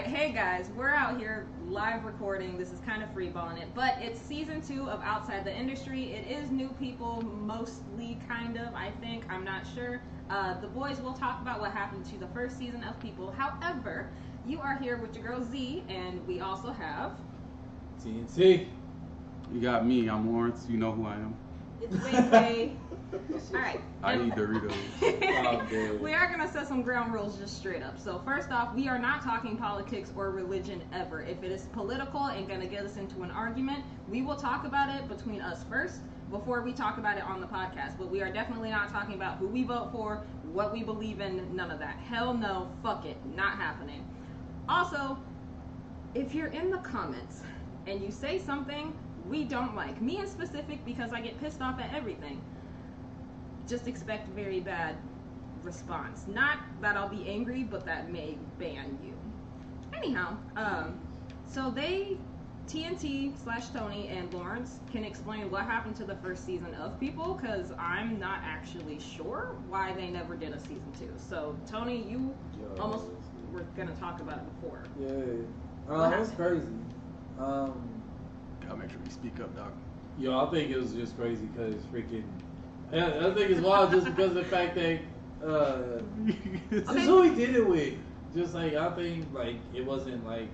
right, hey guys, we're out here live recording. This is kind of freeballing it, but it's season two of Outside the Industry. It is new people, mostly, kind of. I think I'm not sure. Uh, the boys will talk about what happened to the first season of People. However, you are here with your girl Z, and we also have. TNT. You got me. I'm Lawrence. You know who I am. It's Way Way. All right. I and- eat Doritos. Oh, we are gonna set some ground rules just straight up. So first off, we are not talking politics or religion ever. If it is political and gonna get us into an argument, we will talk about it between us first before we talk about it on the podcast. But we are definitely not talking about who we vote for, what we believe in, none of that. Hell no, fuck it, not happening. Also, if you're in the comments and you say something we don't like, me in specific because I get pissed off at everything, just expect very bad response. Not that I'll be angry, but that may ban you. Anyhow, um, so they, TNT slash Tony and Lawrence can explain what happened to the first season of People because I'm not actually sure why they never did a season two. So Tony, you Yo. almost were gonna talk about it before. Yeah. What Uh, it was happened? crazy. Um, Gotta make sure we speak up, dog. yo, I think it was just crazy because freaking. I think it's wild just because of the fact that uh, just Okay. who he did it with. Just like I think like it wasn't like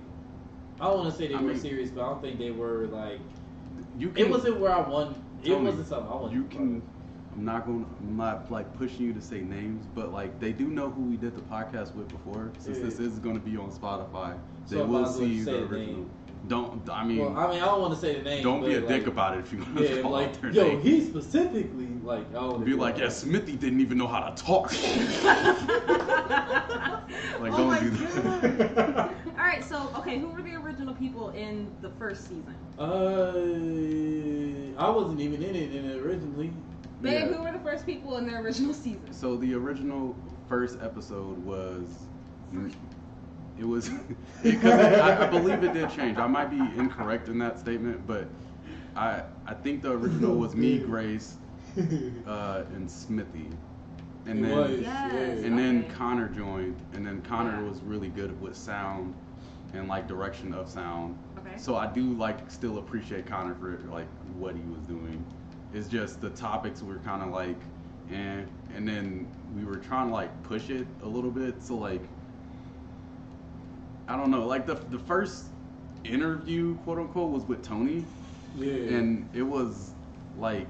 I don't want to say they I were mean- serious, but I don't think they were like You can. it wasn't where I want. It Tony, wasn't something I wanted. You to can. I'm not going. to I'm not like pushing you to say names, but like they do know who we did the podcast with before. Since Yeah. this is going to be on Spotify, they So I might will as see say the the original. name. Don't. I mean, Well, I mean, I don't want to say the name. don't be a but, dick about it if you want to Yeah, call like out their yo, name. he specifically like I don't Be like, yeah, Smithy didn't even know how to talk. like, Oh don't my do that. like. All right, so okay, who were the original people in the first season? uh, I wasn't even in it in it originally. Babe, Yeah. who were the first people in the original season? So the original first episode was, it was because I, I believe it did change. I might be incorrect in that statement, but I I think the original was me, Grace, uh, and Smithy, and It then was, Yes. and then Okay. Connor joined, and then Connor Yeah. was really good with sound and like direction of sound. Okay. So I do like still appreciate Connor for like what he was doing. It's just the topics were kind of like, eh, and then we were trying to like push it a little bit. So like, I don't know, like the the first interview, quote unquote, was with Tony, yeah. and it was like.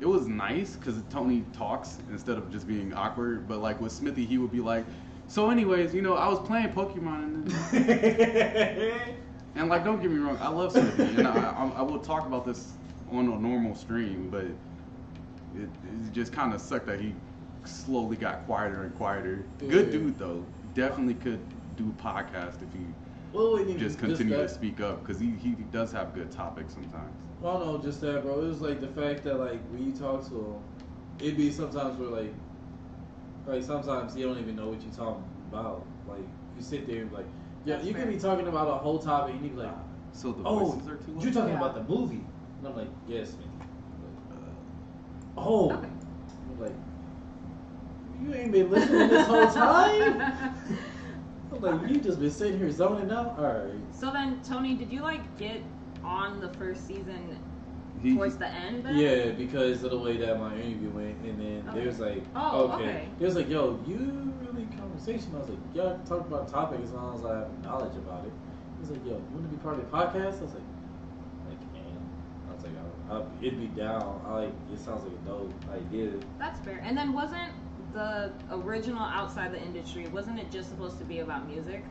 It was nice because Tony talks instead of just being awkward. But like with Smithy, he would be like, "So, anyways, you know, I was playing Pokemon and then and like, don't get me wrong, I love Smithy, and I, I, I will talk about this on a normal stream, but it, it just kind of sucked that he slowly got quieter and quieter. Good dude though, definitely could do a podcast if he well, it just continue that, to speak up because he, he does have good topics sometimes. I don't know, just that, bro. It was like the fact that like when you talk to him, it'd be sometimes where like, like sometimes you don't even know what you're talking about. Like you sit there and be like, yeah, That's you could be talking about a whole topic and you be like, So the oh, voices are too low. you're talking Yeah. about the movie, and I'm like, yes, man. Uh, Oh, Okay. I'm like, you ain't been listening this whole time. Like, you just been sitting here zoning out. All right. So then, Tony, did you like get on the first season he, towards the end? Then? Yeah, because of the way that my interview went, and then Okay. there's like, Oh, okay. okay. Was like, yo, you really conversation. I was like, yeah, talk about a topic as long as I have knowledge about it. He was like, yo, you want to be part of the podcast? I was like, I can. I was like, I'll, I'll, it'd be down. I like, it sounds like a dope idea. That's fair. And then wasn't the original Outside the Industry, wasn't it just supposed to be about music?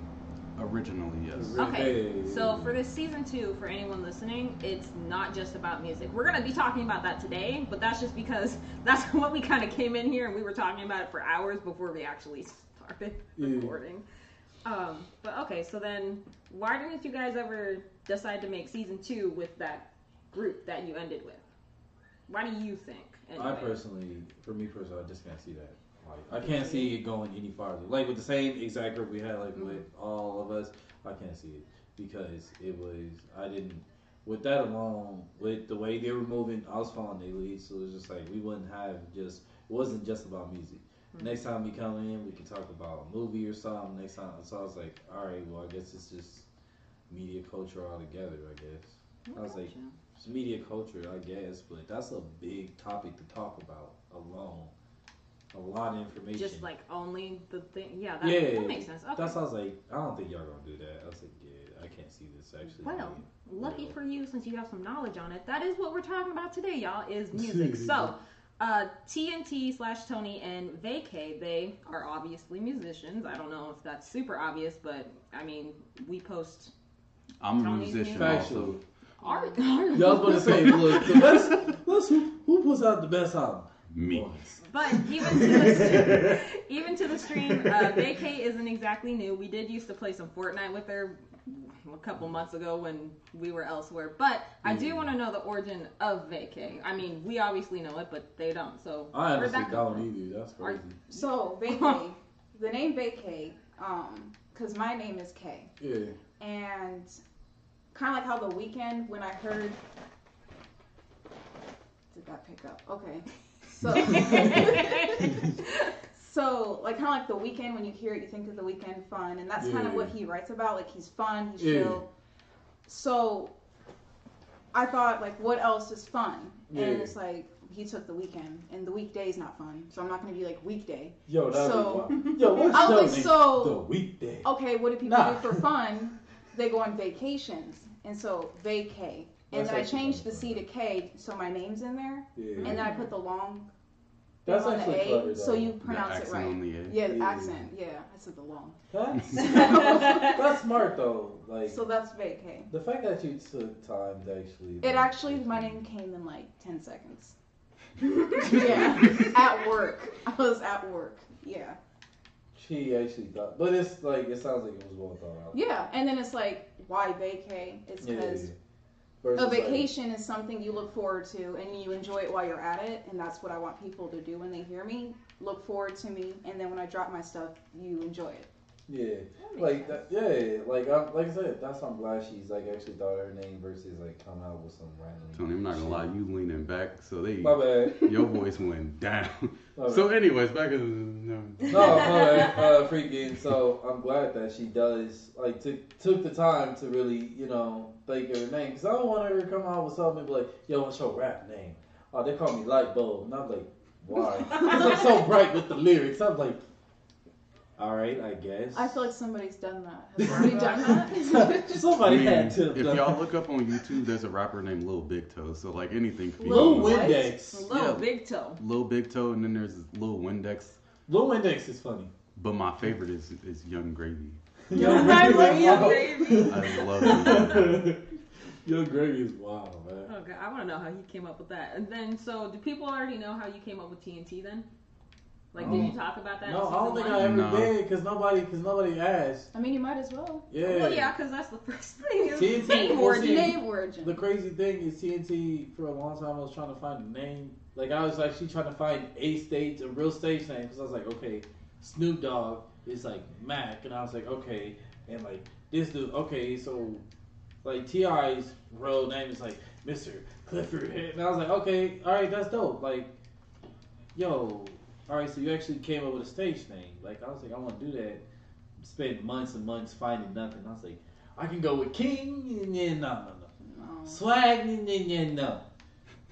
originally yes. Okay, so for this season two, for anyone listening, it's not just about music. We're gonna be talking about that today, but that's just because that's what we kind of came in here and we were talking about it for hours before we actually started Yeah. recording. Um, but okay, so then why didn't you guys ever decide to make season two with that group that you ended with? Why do you think? I personally, for me personally, I just can't see that. I can't see it going any farther. Like with the same exact group we had, like Mm-hmm. with all of us, I can't see it because it was. I didn't. With that alone, with the way they were moving, I was following their lead, so it was just like we wouldn't have just. It wasn't just about music. Hmm. Next time we come in, we can talk about a movie or something. Next time, so I was like, all right, well, I guess it's just media culture altogether. I guess I was like, it's media culture, I guess, but that's a big topic to talk about alone. A lot of information. just like only the thing. Yeah, that, Yeah, that makes sense. Okay. That's why I was like, I don't think y'all gonna do that. I was like, yeah, I can't see this actually. Well, being Lucky real. for you, since you have some knowledge on it, that is what we're talking about today, y'all, is music. so, uh, TNT slash Tony and Vacay, they are obviously musicians. I don't know if that's super obvious, but I mean, we post I'm a musician music. also. Factually. art. Yeah, I was about to say, look, the best. Let's who, who puts out the best album? Me. But even to the even to the stream, uh, Vacay isn't exactly new. We did used to play some Fortnite with her a couple months ago when we were elsewhere. But I do Mm. want to know the origin of Vacay. I mean, we obviously know it, but they don't. So I honestly that don't from? either. That's Are- crazy. So vacay, the name vacay, um, cause my name is Kay, Yeah. and kind of like how the Weeknd when I heard, did that pick up? Okay, so so like kind of like the Weeknd when you hear it, you think of the weekend fun, and that's kind of what he writes about. Like he's fun, he's Yeah. chill. So I thought like, what else is fun? Yeah. And it's like he took the weekend, and the weekday is not fun, so I'm not gonna be like weekday. Yo, that So- Yo, what's I was like, so- the weekday. okay, what do people Nah. do for fun? They go on vacations, and so vacay. And then I changed the C to K, so my name's in there, Yeah. and then I put the long That's thing on actually the clever, A, so though. you The pronounce it accent right. on the A. Yeah, the Yeah. accent. Yeah, I said the long. That's, that's smart though. Like So that's vacay. the fact that you took time to actually. It actually, my name came in like ten seconds. yeah, at work. I was at work. Yeah, She actually thought, but it's like it sounds like it was well thought out. yeah. And then it's like, why vacay? It's Yeah, yeah, because yeah. Versus, a like, vacation is something you look forward to and you enjoy it while you're at it and that's what i want people to do when they hear me look forward to me and then when i drop my stuff you enjoy it yeah, like that, yeah, like I'm, like I said, that's why I'm glad she's like actually thought of her name versus like coming out with some random. Tony, I'm not gonna lie, you leaning back, so they My bad. your voice went down. My so, anyways, back to no. no, my bad. Uh, freaking. So I'm glad that she does like took took the time to really you know think of her name because I don't want her to come out with something and be like, "Yo, what's your rap name?" Oh, they call me Light Bulb, and I'm like, "Why?" Because I'm so bright with the lyrics. I'm like, "All right, I guess." i feel like somebody's done that has somebody done that Somebody I mean, had to. have if done y'all look up on YouTube, there's a rapper named Lil Big Toe. So like anything could be Lil What? Windex. Little Yeah. big toe. Lil Big Toe, and then there's Lil Windex. Lil Windex is funny. But my favorite is is Yung Gravy. Young I Gravy love Young. Gravy. I love it. Yung Gravy is wild, man. Oh, okay, I want to know how he came up with that. And then, so do people already know how you came up with TNT then? Like, did you oh. talk about that? No, I don't think one? I ever No. did because nobody, because nobody asked. i mean you might as well Yeah. Well, yeah, because that's the first thing. is TNT name well, origin. see, name origin The crazy thing is TNT for a long time I was trying to find a name. Like I was actually trying to find a stage, a real stage name, because I was like, okay, Snoop Dogg is like Mac, and I was like, okay, and like this dude, okay, so like Ti's real name is like Mr. Clifford, and I was like, okay, all right, that's dope. Like, yo, all right, so you actually came up with a stage name. Like I was like, I want to do that. Spent months and months finding nothing. I was like, I can go with King, and then no, no, no. Swag, and then no.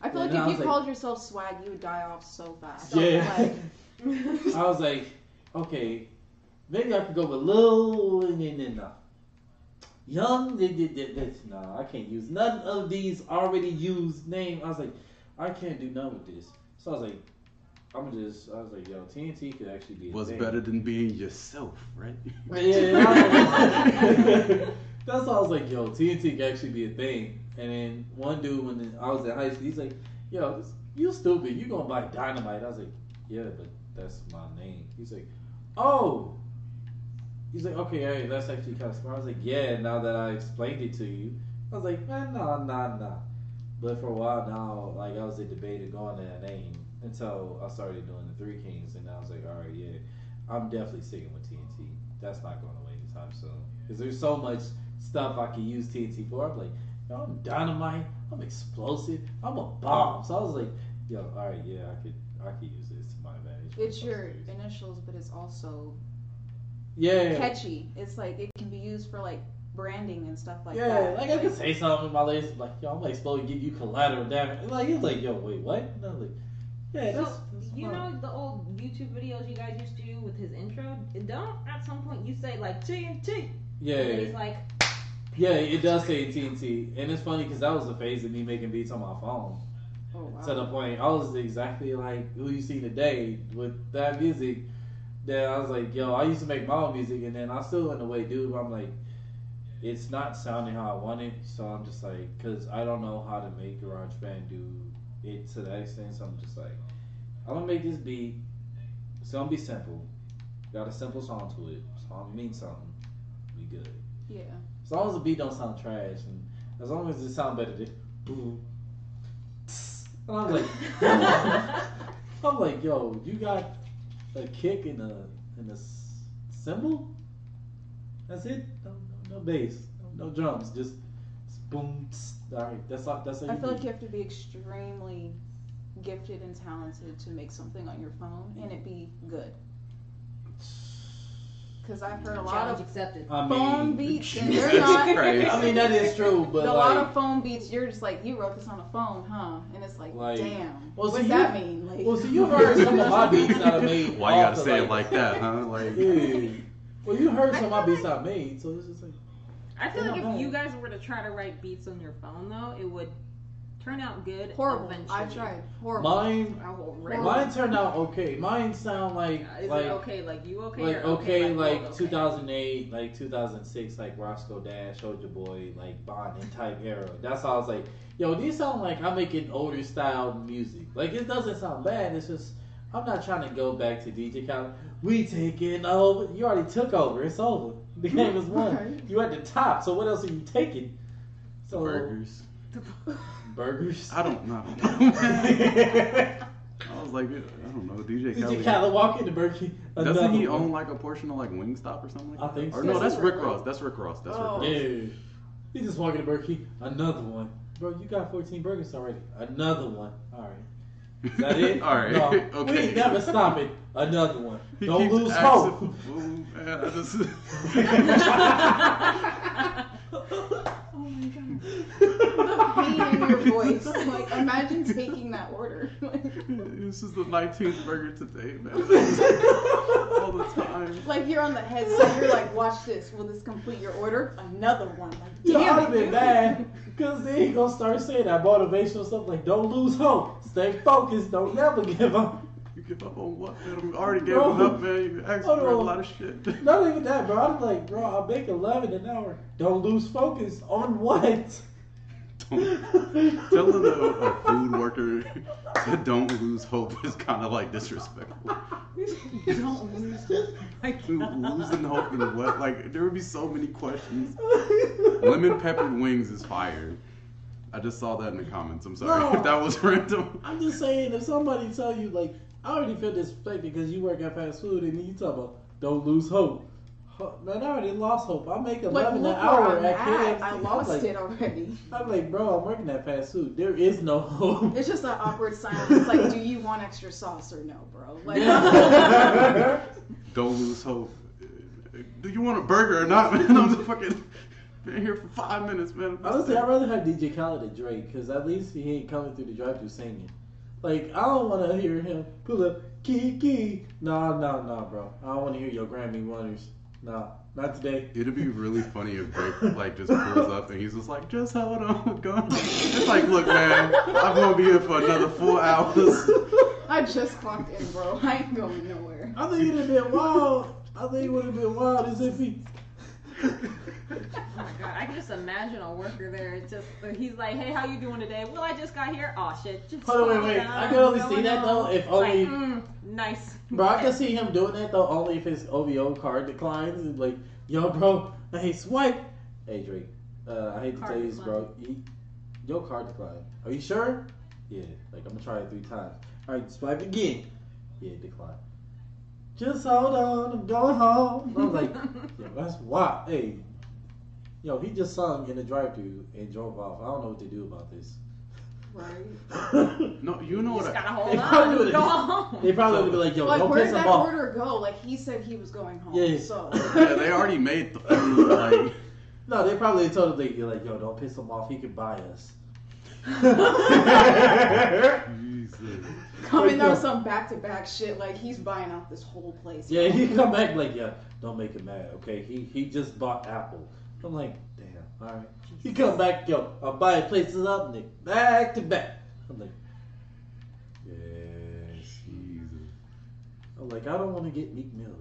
i feel like And I if you like- called yourself swag you would die off so fast Yeah. Like, I was like, okay, maybe I could go with Lil, and then no. Young, no, I can't use none of these already used names. I was like, I can't do none with this. So I was like, I'm just, I was like, yo, TNT could actually be a What's thing. better than being yourself, right? Yeah, I- that's why I was like, yo, TNT could actually be a thing. And then one dude, when I was in high school, he's like, yo, you stupid. You gonna buy dynamite? I was like, yeah, but that's my name. He's like, oh. He's like, okay, hey, that's actually kind of smart. I was like, yeah. Now that I explained it to you, I was like, man, nah, nah, nah. But for a while now, like I was in debate of going to that name until I started doing the Three Kings, and I was like, all right, yeah, I'm definitely sticking with TNT. That's not going away anytime soon. Because there's so much stuff I can use TNT for. I'm like, yo, I'm dynamite. I'm explosive. I'm a bomb. So I was like, yo, all right, yeah, I could, I could use this to my advantage. It's your initials, but it's also yeah. catchy. It's like it can be used for like branding and stuff like yeah, that. like I could say something in my latest, like, yo, I'm like slowly give you collateral damage. Like, it's like, yo, wait, what? And I'm like, yeah, So, that's, that's you know the old YouTube videos you guys used to do with his intro? Don't at some point you say like TNT. yeah, And then he's like, yeah, it does say TNT, and it's funny because that was the phase of me making beats on my phone. Oh wow. To the point, I was exactly like who you see today with that music. That I was like, yo, I used to make my own music, and then I still in a way do. But I'm like, it's not sounding how I want it, so I'm just like, cause I don't know how to make GarageBand do it to that extent. So I'm just like, I'm gonna make this beat. It's gonna be simple. Got a simple song to it. Song means something. Be good. Yeah. As long as the beat don't sound trash, and as long as it sound better than boom. And I'm like, I'm like, yo, you got a kick and a and a cymbal. That's it. No, no, no bass, no, no drums, just boom. tss. All right, that's all. That's all I feel do. like you have to be extremely gifted and talented to make something on your phone and it be good. Because I've heard a lot challenge of accepted. I phone mean, beats and they're not. Christ. I mean that is true, but a like, lot of phone beats, you're just like, you wrote this on a phone, huh? And it's like, Like- damn. Well, what see, does that mean? Like, well, so you heard some of my beats that I made. Why you gotta of, say it like that, huh? Like, Yeah. Well, you heard some of my beats I made, so it's just like. I feel Yeah, like no. if you guys were to try to write beats on your phone though, it would turn out good. horrible. Eventually. I tried. Horrible. Mine, I will mine turned out okay. Mine sound like Is like it okay? Like you okay? like or okay, like, well, okay? 2008, like 2006, like Roscoe Dash, Soulja Boy, like Bonding type era. That's how I was like, yo, these sound like I'm making older style music. Like it doesn't sound bad. It's just I'm not trying to go back to DJ Khaled. We taking over. You already took over. It's over. The game is won. Right. You at the top. So what else are you taking? So burgers. burgers. I don't know. I was like, I don't know, DJ Khaled. Khaled walk into Burger King. Doesn't he another own like a portion of like Wingstop or something like I that? think Or so. no, Is that's Rick really? Ross. That's Rick Ross. That's Oh. Rick Ross. Yeah. He just walking to Burger King. Another one. Bro, you got 14 burgers already. Another one. All right. Is that it? All right. No, okay. We ain't never stopping. Another one. He Don't lose hope. for food, man. I just. oh my god. The pain in your voice. Like, imagine taking that order. this is the 19th burger today, man. All the time. like you're on the headset, you're like, watch this. Will this complete your order? Another one. Like, You know, damn I'd have been mad. Because then he gonna start saying that motivational stuff like, don't lose hope. Stay focused. Don't never give up. You give up on what, man? We already gave Bro. up, man. You asked Hold for a lot of shit. Not even that, bro. I'm like, bro, I'll make 11 an hour. Don't lose focus. On what? Telling a, a food worker to don't lose hope is kind of like disrespectful. Don't lose hope. Losing hope in what? Like, there would be so many questions. Lemon peppered wings is fire. I just saw that in the comments. I'm sorry No. if that was random. I'm just saying, if somebody tell you, like, I already feel disrespected because you work at fast food and you talk about, don't lose hope. Ho- Man, I already lost hope. I make Like, 11 look an hour I'm at at. KFC. I I'm lost like, it already. I'm like, bro, I'm working at fast food. There is no hope. It's just that awkward silence. It's like, do you want extra sauce or no, bro? Like, Don't lose hope. Do you want a burger or not, man? I'm just fucking been here for five minutes, man. Honestly, I'd rather have DJ Khaled than Drake because at least he ain't coming through the drive-thru singing. Like, I don't want to hear him pull up Kiki. Nah, nah, nah, bro. I don't want to hear your Grammy winners. No, not today. It'd be really funny if Drake like just pulls up and he's just like, just hold on, go. It's like, look, man, I'm gonna be here for another four hours. I just clocked in, bro. I ain't going nowhere. I think it'd have been wild. I think it would have been wild as if he. Oh my god, I can just imagine a worker there. It's just he's like, "Hey, how you doing today?" Well, I just got here. Oh shit, just Hold on, wait, wait. I can only see that, though, if only- like, mm, nice. Bro, I can see him doing that though only if his OVO card declines. And like, yo, bro, hey, swipe. Hey, Drake, uh, I hate to Card tell you this, bro. You, your card declined. Are you sure? Yeah. Like, I'm gonna try it three times. All right, swipe again. Yeah, decline. Just hold on, I'm going home. I was like, yo, that's wild. Hey, yo, he just sung in the drive-thru and drove off. I don't know what to do about this. Right. No, you know You what? just I, gotta hold They probably on. would've- Go home. They probably would be like, yo, like, don't where piss did that off. order go? Like, he said he was going home. Yeah. So. yeah, they already made the food. Like, No, they probably told him like, you're like, yo, don't piss him off. He could buy us. Jesus. Coming out some back to back shit, like he's buying out this whole place. Yeah, he come back like, yeah, don't make him mad, okay? He he just bought Apple. I'm like, damn, all right. He come back, yo, I'm buying places up, Nick, back to back. I'm like, yes. Jesus. I'm like, I don't want to get Meek Mill.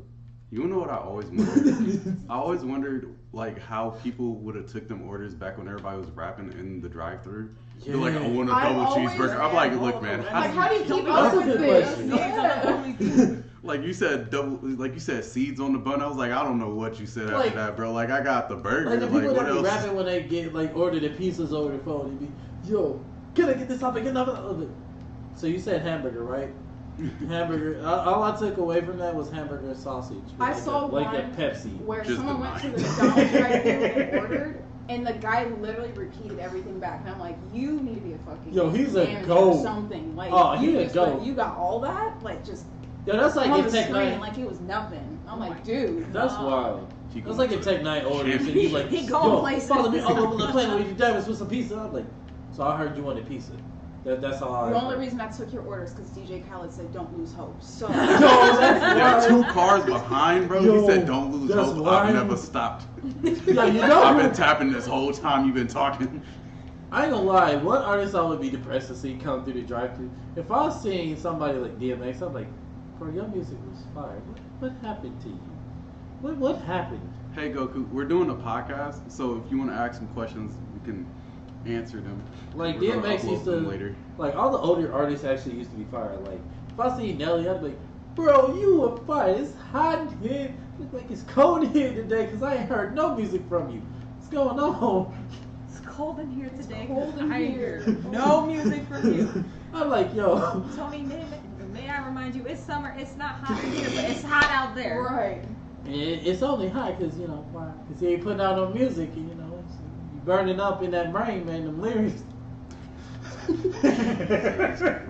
You know what I always wondered? I always wondered like how people would have took them orders back when everybody was rapping in the drive-through. They're like, I want a I've double always cheeseburger. I'm like, look, man, how Like, do how do you keep up with this? Yeah. like you said double, like you said seeds on the bun. I was like, I don't know what you said after Like- that, bro. Like I got the burger. Like Like, the people what that be else? rapping when they get like ordered the pizzas over the phone, they be, yo, can I get this topic? Get another. of it?" So you said hamburger, right? hamburger. All all I took away from that was hamburger and sausage. I like saw a, like a Pepsi. Where Just someone went to the McDonald's drive-thru and ordered, and the guy literally repeated everything back. And I'm like, you need to be a fucking Yo, he's a manager goat. or something. Like, Oh, you he a just goat. like, you got all that, like just Yo, that's like on in the Tech screen, Nine. like it was nothing. I'm Oh like, dude, That's nah. wild. He That's like in to- Tech N9ne orders, and he's like, He going yo, places. follow me all over the planet with your diamonds with some pizza. I'm like, so I heard you wanted pizza. That, that's all I The only heard. reason I took your orders because DJ Khaled said don't lose hope. So Yo, that's There are two cars behind, bro. Yo, he said, "Don't lose hope." wild. I've never stopped. Yeah, you know. I've been tapping this whole time you've been talking. I ain't gonna lie, what artist I would be depressed to see come through the drive-thru? If I was seeing somebody like DMX, I'm like, bro, your music was fire. What, what happened to you? What what happened? Hey Goku, we're doing a podcast, so if you want to ask some questions, we can answer them. Like We're gonna DMX used to, later. like all the older artists actually used to be fire. Like if I see Nelly, I'd be like, bro, you were fire. It's hot here. Look like it's cold here today because I ain't heard no music from you. What's going on? It's cold in here today. It's cold in I here. hear no music from you. I'm like, yo. Tony, may, may I remind you, it's summer. It's not hot in here, but it's hot out there. right. It, it's only hot because, you know, why? Because he ain't putting out no music, and, you know, it's, you burning up in that brain, man, them lyrics.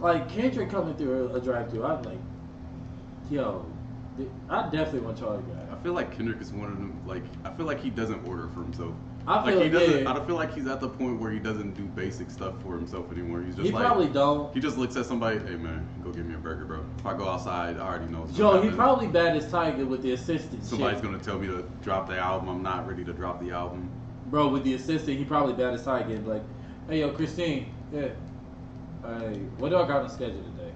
Like, Kendrick coming through a, a drive through I'm like, yo, I definitely want Charlie guy. I feel like Kendrick is one of them. Like, I feel like he doesn't order for himself. I feel like he doesn't. yeah, I don't feel like he's at the point where he doesn't do basic stuff for himself anymore. He's just like, he like probably don't. he just looks at somebody. Hey man, go get me a burger, bro. If I go outside, I already know. what's Yo, he probably bad as Tiger with the assistant Somebody's shit. gonna tell me to drop the album. I'm not ready to drop the album. Bro, with the assistant, he probably bad as Tiger. Like, hey, yo, Christine, yeah. Hey, what do I got on schedule today?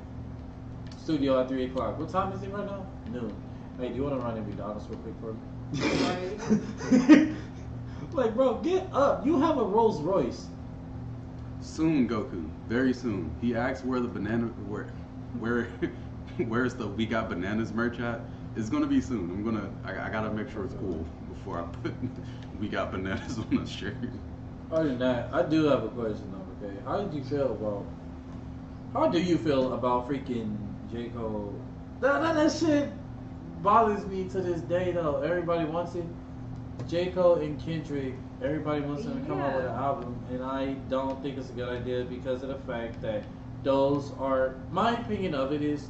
Studio at 3 o'clock. What time is it right now? Noon. Hey, do you want to run in McDonald's real quick for me? Right. like, bro, get up. You have a Rolls Royce. Soon, Goku. Very soon. He asks where the banana, where, where, where's the we got bananas merch at? It's gonna be soon. I'm gonna. I, I gotta make sure it's cool before I put we got bananas on the shirt. Other than that, I do have a question though, okay? How did you feel about how do you feel about freaking J. Cole? That, that, that shit bothers me to this day though. Everybody wants it. J. Cole and Kendrick, everybody wants them to come out with an album, and I don't think it's a good idea because of the fact that those are my opinion of it is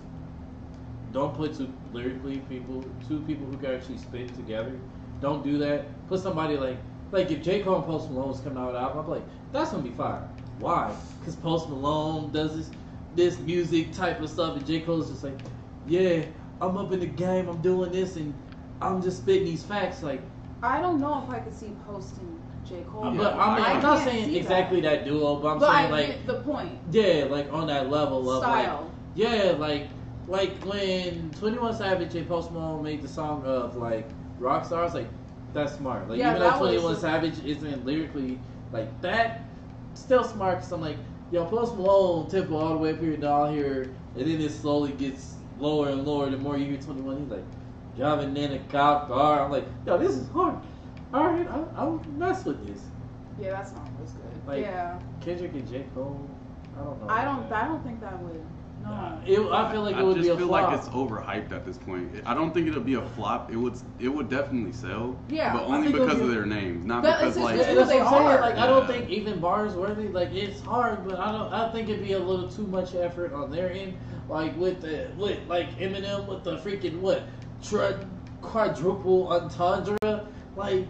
don't put two lyrically people two people who can actually spit together. Don't do that. Put somebody like like if J. Cole and Post Malone was coming out with an album, I'm like, that's gonna be fire. Why? Because Post Malone does this this music type of stuff and J. Cole's just like, Yeah, I'm up in the game, I'm doing this and I'm just spitting these facts like I don't know if I could see posting J. Cole. I'm, Yeah, but, I mean, I I'm not can't saying see exactly that. that, duo, but I'm but saying I like get the point. yeah, like on that level of like Style. Yeah, like like when Twenty One Savage and Post Malone made the song of like Rockstar, I was like, that's smart. Like Yeah, even though that was Twenty One the- Savage isn't lyrically like that, still smart. Cause I'm like, yo, Post Malone tempo all the way up here down here, and then it slowly gets lower and lower. The more you hear Twenty One, he's like driving in a cop car. I'm like, yo, this is hard. All right, I'll, I'll mess with this. Yeah, that song was good. Like- yeah. Kendrick and J Cole, I don't know. I don't. that. I don't think that would. No. It, I feel like it I would just be a flop. I just feel like it's overhyped at this point. I don't think it'll be a flop. It would it would definitely sell. Yeah, but only because be- of their names, not That- because like just Yeah, who that's they what I'm saying. are. Like I don't think even bars worthy. Like it's hard, but I don't. I think it'd be a little too much effort on their end. Like with the with like Eminem with the freaking what tri- quadruple entendre. Like,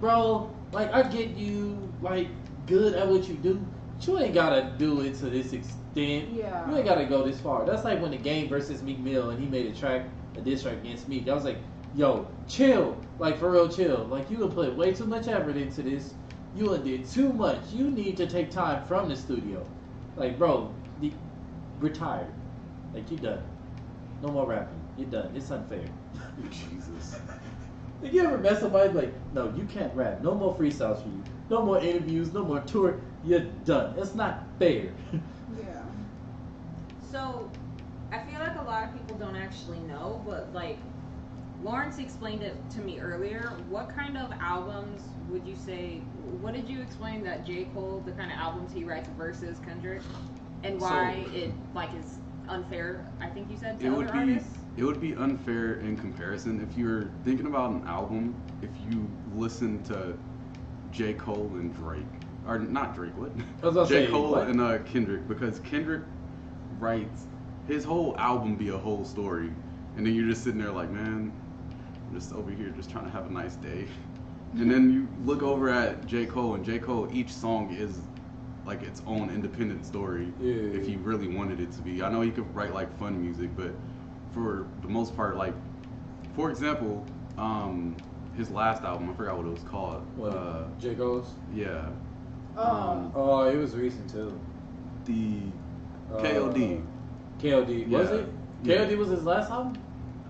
bro, like I get you like good at what you do, but you ain't gotta do it to this extent. Yeah. You ain't gotta go this far. That's like when the game versus Meek Mill and he made a track, a diss track against Meek. I was like, yo, chill. Like for real, chill. Like you done put way too much effort into this. You done did too much. You need to take time from the studio. Like, bro, the, retire. Like you done. No more rapping. You're done. It's unfair. Jesus. Did you ever met somebody like, no, you can't rap. No more freestyles for you. No more interviews. No more tour. You're done. It's not fair. Yeah. So, I feel like a lot of people don't actually know, but like Lawrence explained it to me earlier. What kind of albums would you say? What did you explain that J Cole, the kind of albums he writes versus Kendrick, and why So- it like is unfair? I think you said to It other would be artists. It would be unfair in comparison if you're thinking about an album. If you listen to J Cole and Drake, or not Drake, what? J say, Cole what? and uh, Kendrick, because Kendrick writes his whole album be a whole story, and then you're just sitting there like, man, I'm just over here just trying to have a nice day. And then you look over at J Cole, and J Cole, each song is like its own independent story. Yeah. If he really wanted it to be, I know he could write like fun music, but for the most part, like, for example, um, his last album, I forgot what it was called. What? Uh, J. Cole's? yeah, Um, Oh, it was recent too. the Uh, KOD. KOD was Yeah. it? Yeah. KOD was his last album.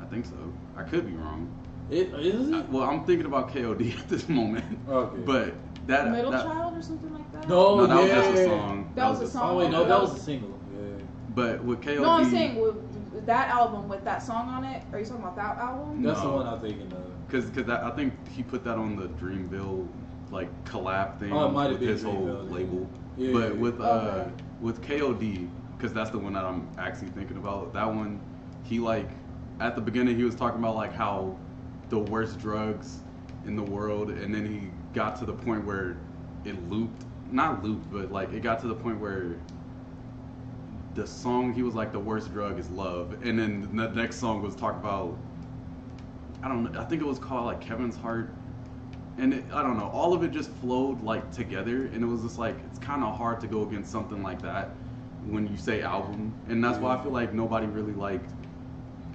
I think so. I could be wrong. It is it? well, I'm thinking about KOD at this moment. Okay. But that Middle that, Child or something like that. No, no, that was just a song. That was a song? Oh wait, no, Okay. that was a single. Yeah. But with KOD, No, I'm saying with with that album with that song on it. Are you talking about that album? No. That's the No. one I'm thinking of. because because I think he put that on the Dreamville like collab thing Oh, it might have with his whole Dreamville, label. Yeah. But with uh Okay. with KOD, because that's the one that I'm actually thinking about. That one, he like at the beginning he was talking about like how the worst drugs in the world, and then he got to the point where it looped, not looped, but like it got to the point where the song he was like the worst drug is love, and then the next song was talk about I don't know, I think it was called like Kevin's Heart. And it, I don't know, all of it just flowed like together, and it was just like it's kind of hard to go against something like that when you say album, and that's why I feel like nobody really liked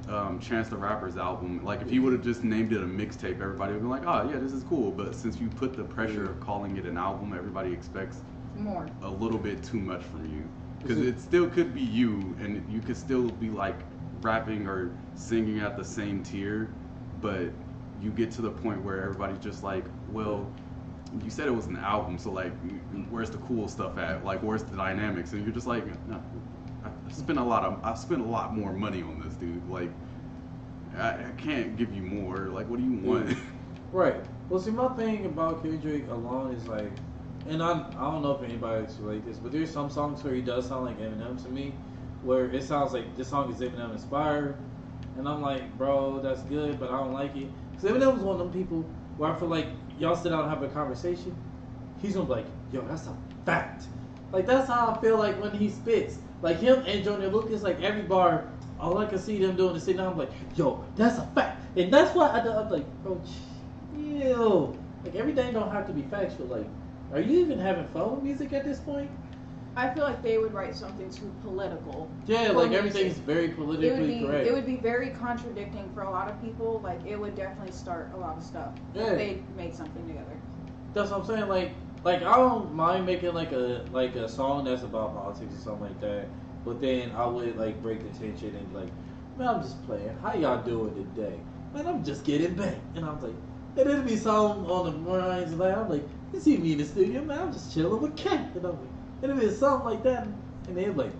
um, Chance the Rapper's album. Like if he would have just named it a mixtape, everybody would be like, oh yeah, this is cool. But since you put the pressure of calling it an album, everybody expects More. a little bit too much from you because it- still could be you and you could still be like rapping or singing at the same tier but you get to the point where everybody's just like well you said it was an album so like where's the cool stuff at? Like where's the dynamics? And you're just like no, i spent a lot of i spent a lot more money on this dude. Like I, I can't give you more. Like what do you want? Right. Well, see, my thing about Kendrick alone is like, and I, I don't know if anybody's like this, but there's some songs where he does sound like Eminem to me, where it sounds like this song is Eminem inspired, and I'm like, bro, that's good, but I don't like it. Because Eminem's one of them people where I feel like y'all sit down and have a conversation, he's gonna be like, yo, that's a fact. Like that's how I feel like when he spits. Like him and Joyner Lucas, like every bar, all I can see them doing is sitting down, I'm like, yo, that's a fact. And that's why I, I'm like, bro, chill. Like everything don't have to be factual. Like, are you even having fun with music at this point? I feel like they would write something too political. Yeah, like music. everything's very It would politically be correct. it would be very contradicting for a lot of people. Like it would definitely start a lot of stuff. Yeah. If they made something together. That's what I'm saying. Like, like I don't mind making like a like a song that's about politics or something like that. But then I would like break the tension and like, man, I'm just playing. How y'all doing today? Man, I'm just getting back. And I was like, and it'd be something on the minds like I'm like, you see me in the studio, man, I'm just chilling with Cat. And I'm like, it'd be something like that. And they're like,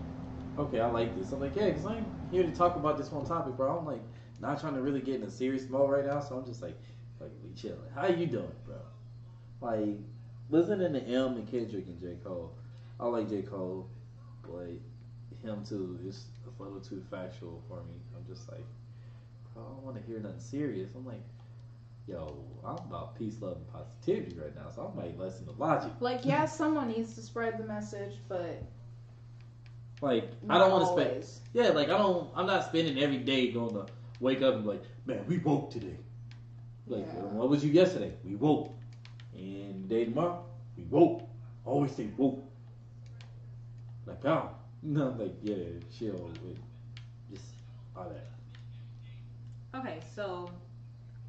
okay, I like this. I'm like, yeah, because I'm here to talk about this one topic, bro. I'm like, not trying to really get in a serious mode right now, so I'm just like, like we chilling. How you doing, bro? Like, listening to M and Kendrick and J. Cole. I like J. Cole, but him too is a little too factual for me. I'm just like, bro, I don't want to hear nothing serious. I'm like, yo, I'm about peace, love, and positivity right now, so I might listen to Logic. Like, yeah, someone needs to spread the message, but Like, I don't want to spend. Yeah, like I don't. I'm not spending every day going to wake up and be like, man, we woke today. Like, Yeah. what was you yesterday? We woke. And day tomorrow, we woke. Always say woke. Like, oh, no, like yeah, chill with just all that. Okay, so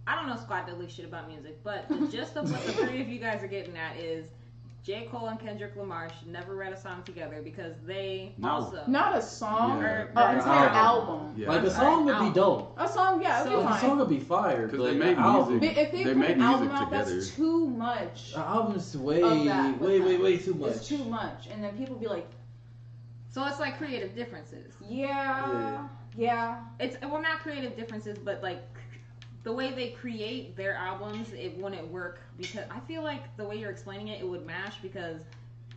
I don't know squat diddly shit about music, but the gist of what the three of you guys are getting at is J. Cole and Kendrick Lamar should never write a song together because they No. also Not a song, Yeah. or, an entire album. album. Yeah. Like a song would be Album. dope. A song, yeah, it'd So- be Like, a song would be fire. Because but they an made album, music. But if they, They put made an album music out, that's too much. An album's way, that way, way, way too much. It's too much, and then people be like, so it's like creative differences. yeah, yeah. It's well not creative differences, but like the way they create their albums, it wouldn't work because I feel like the way you're explaining it, it would mash because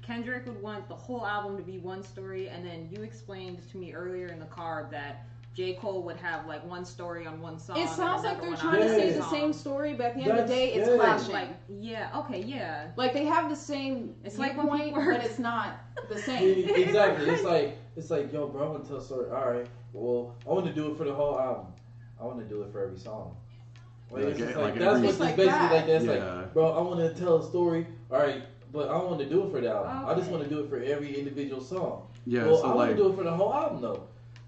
Kendrick would want the whole album to be one story, and then you explained to me earlier in the car that J. Cole would have like one story on one song. It sounds like they're trying to say the same story, but at the end of the day, it's yeah. clashing. Like yeah, okay, yeah. Like they have the same It's like when viewpoint, people but it's not the same. exactly. It's like it's like, yo, bro, I want to tell a story. All right, well, I want to do it for the whole album. I want to do it for every song. Like, Like it's just it- like, like that's every- what It's it's like basically that. like. That's Yeah. like, bro, I want to tell a story. All right, but I want to do it for the album. I just want to do it for every individual song. Yeah, well, I so want to do it for the whole album though.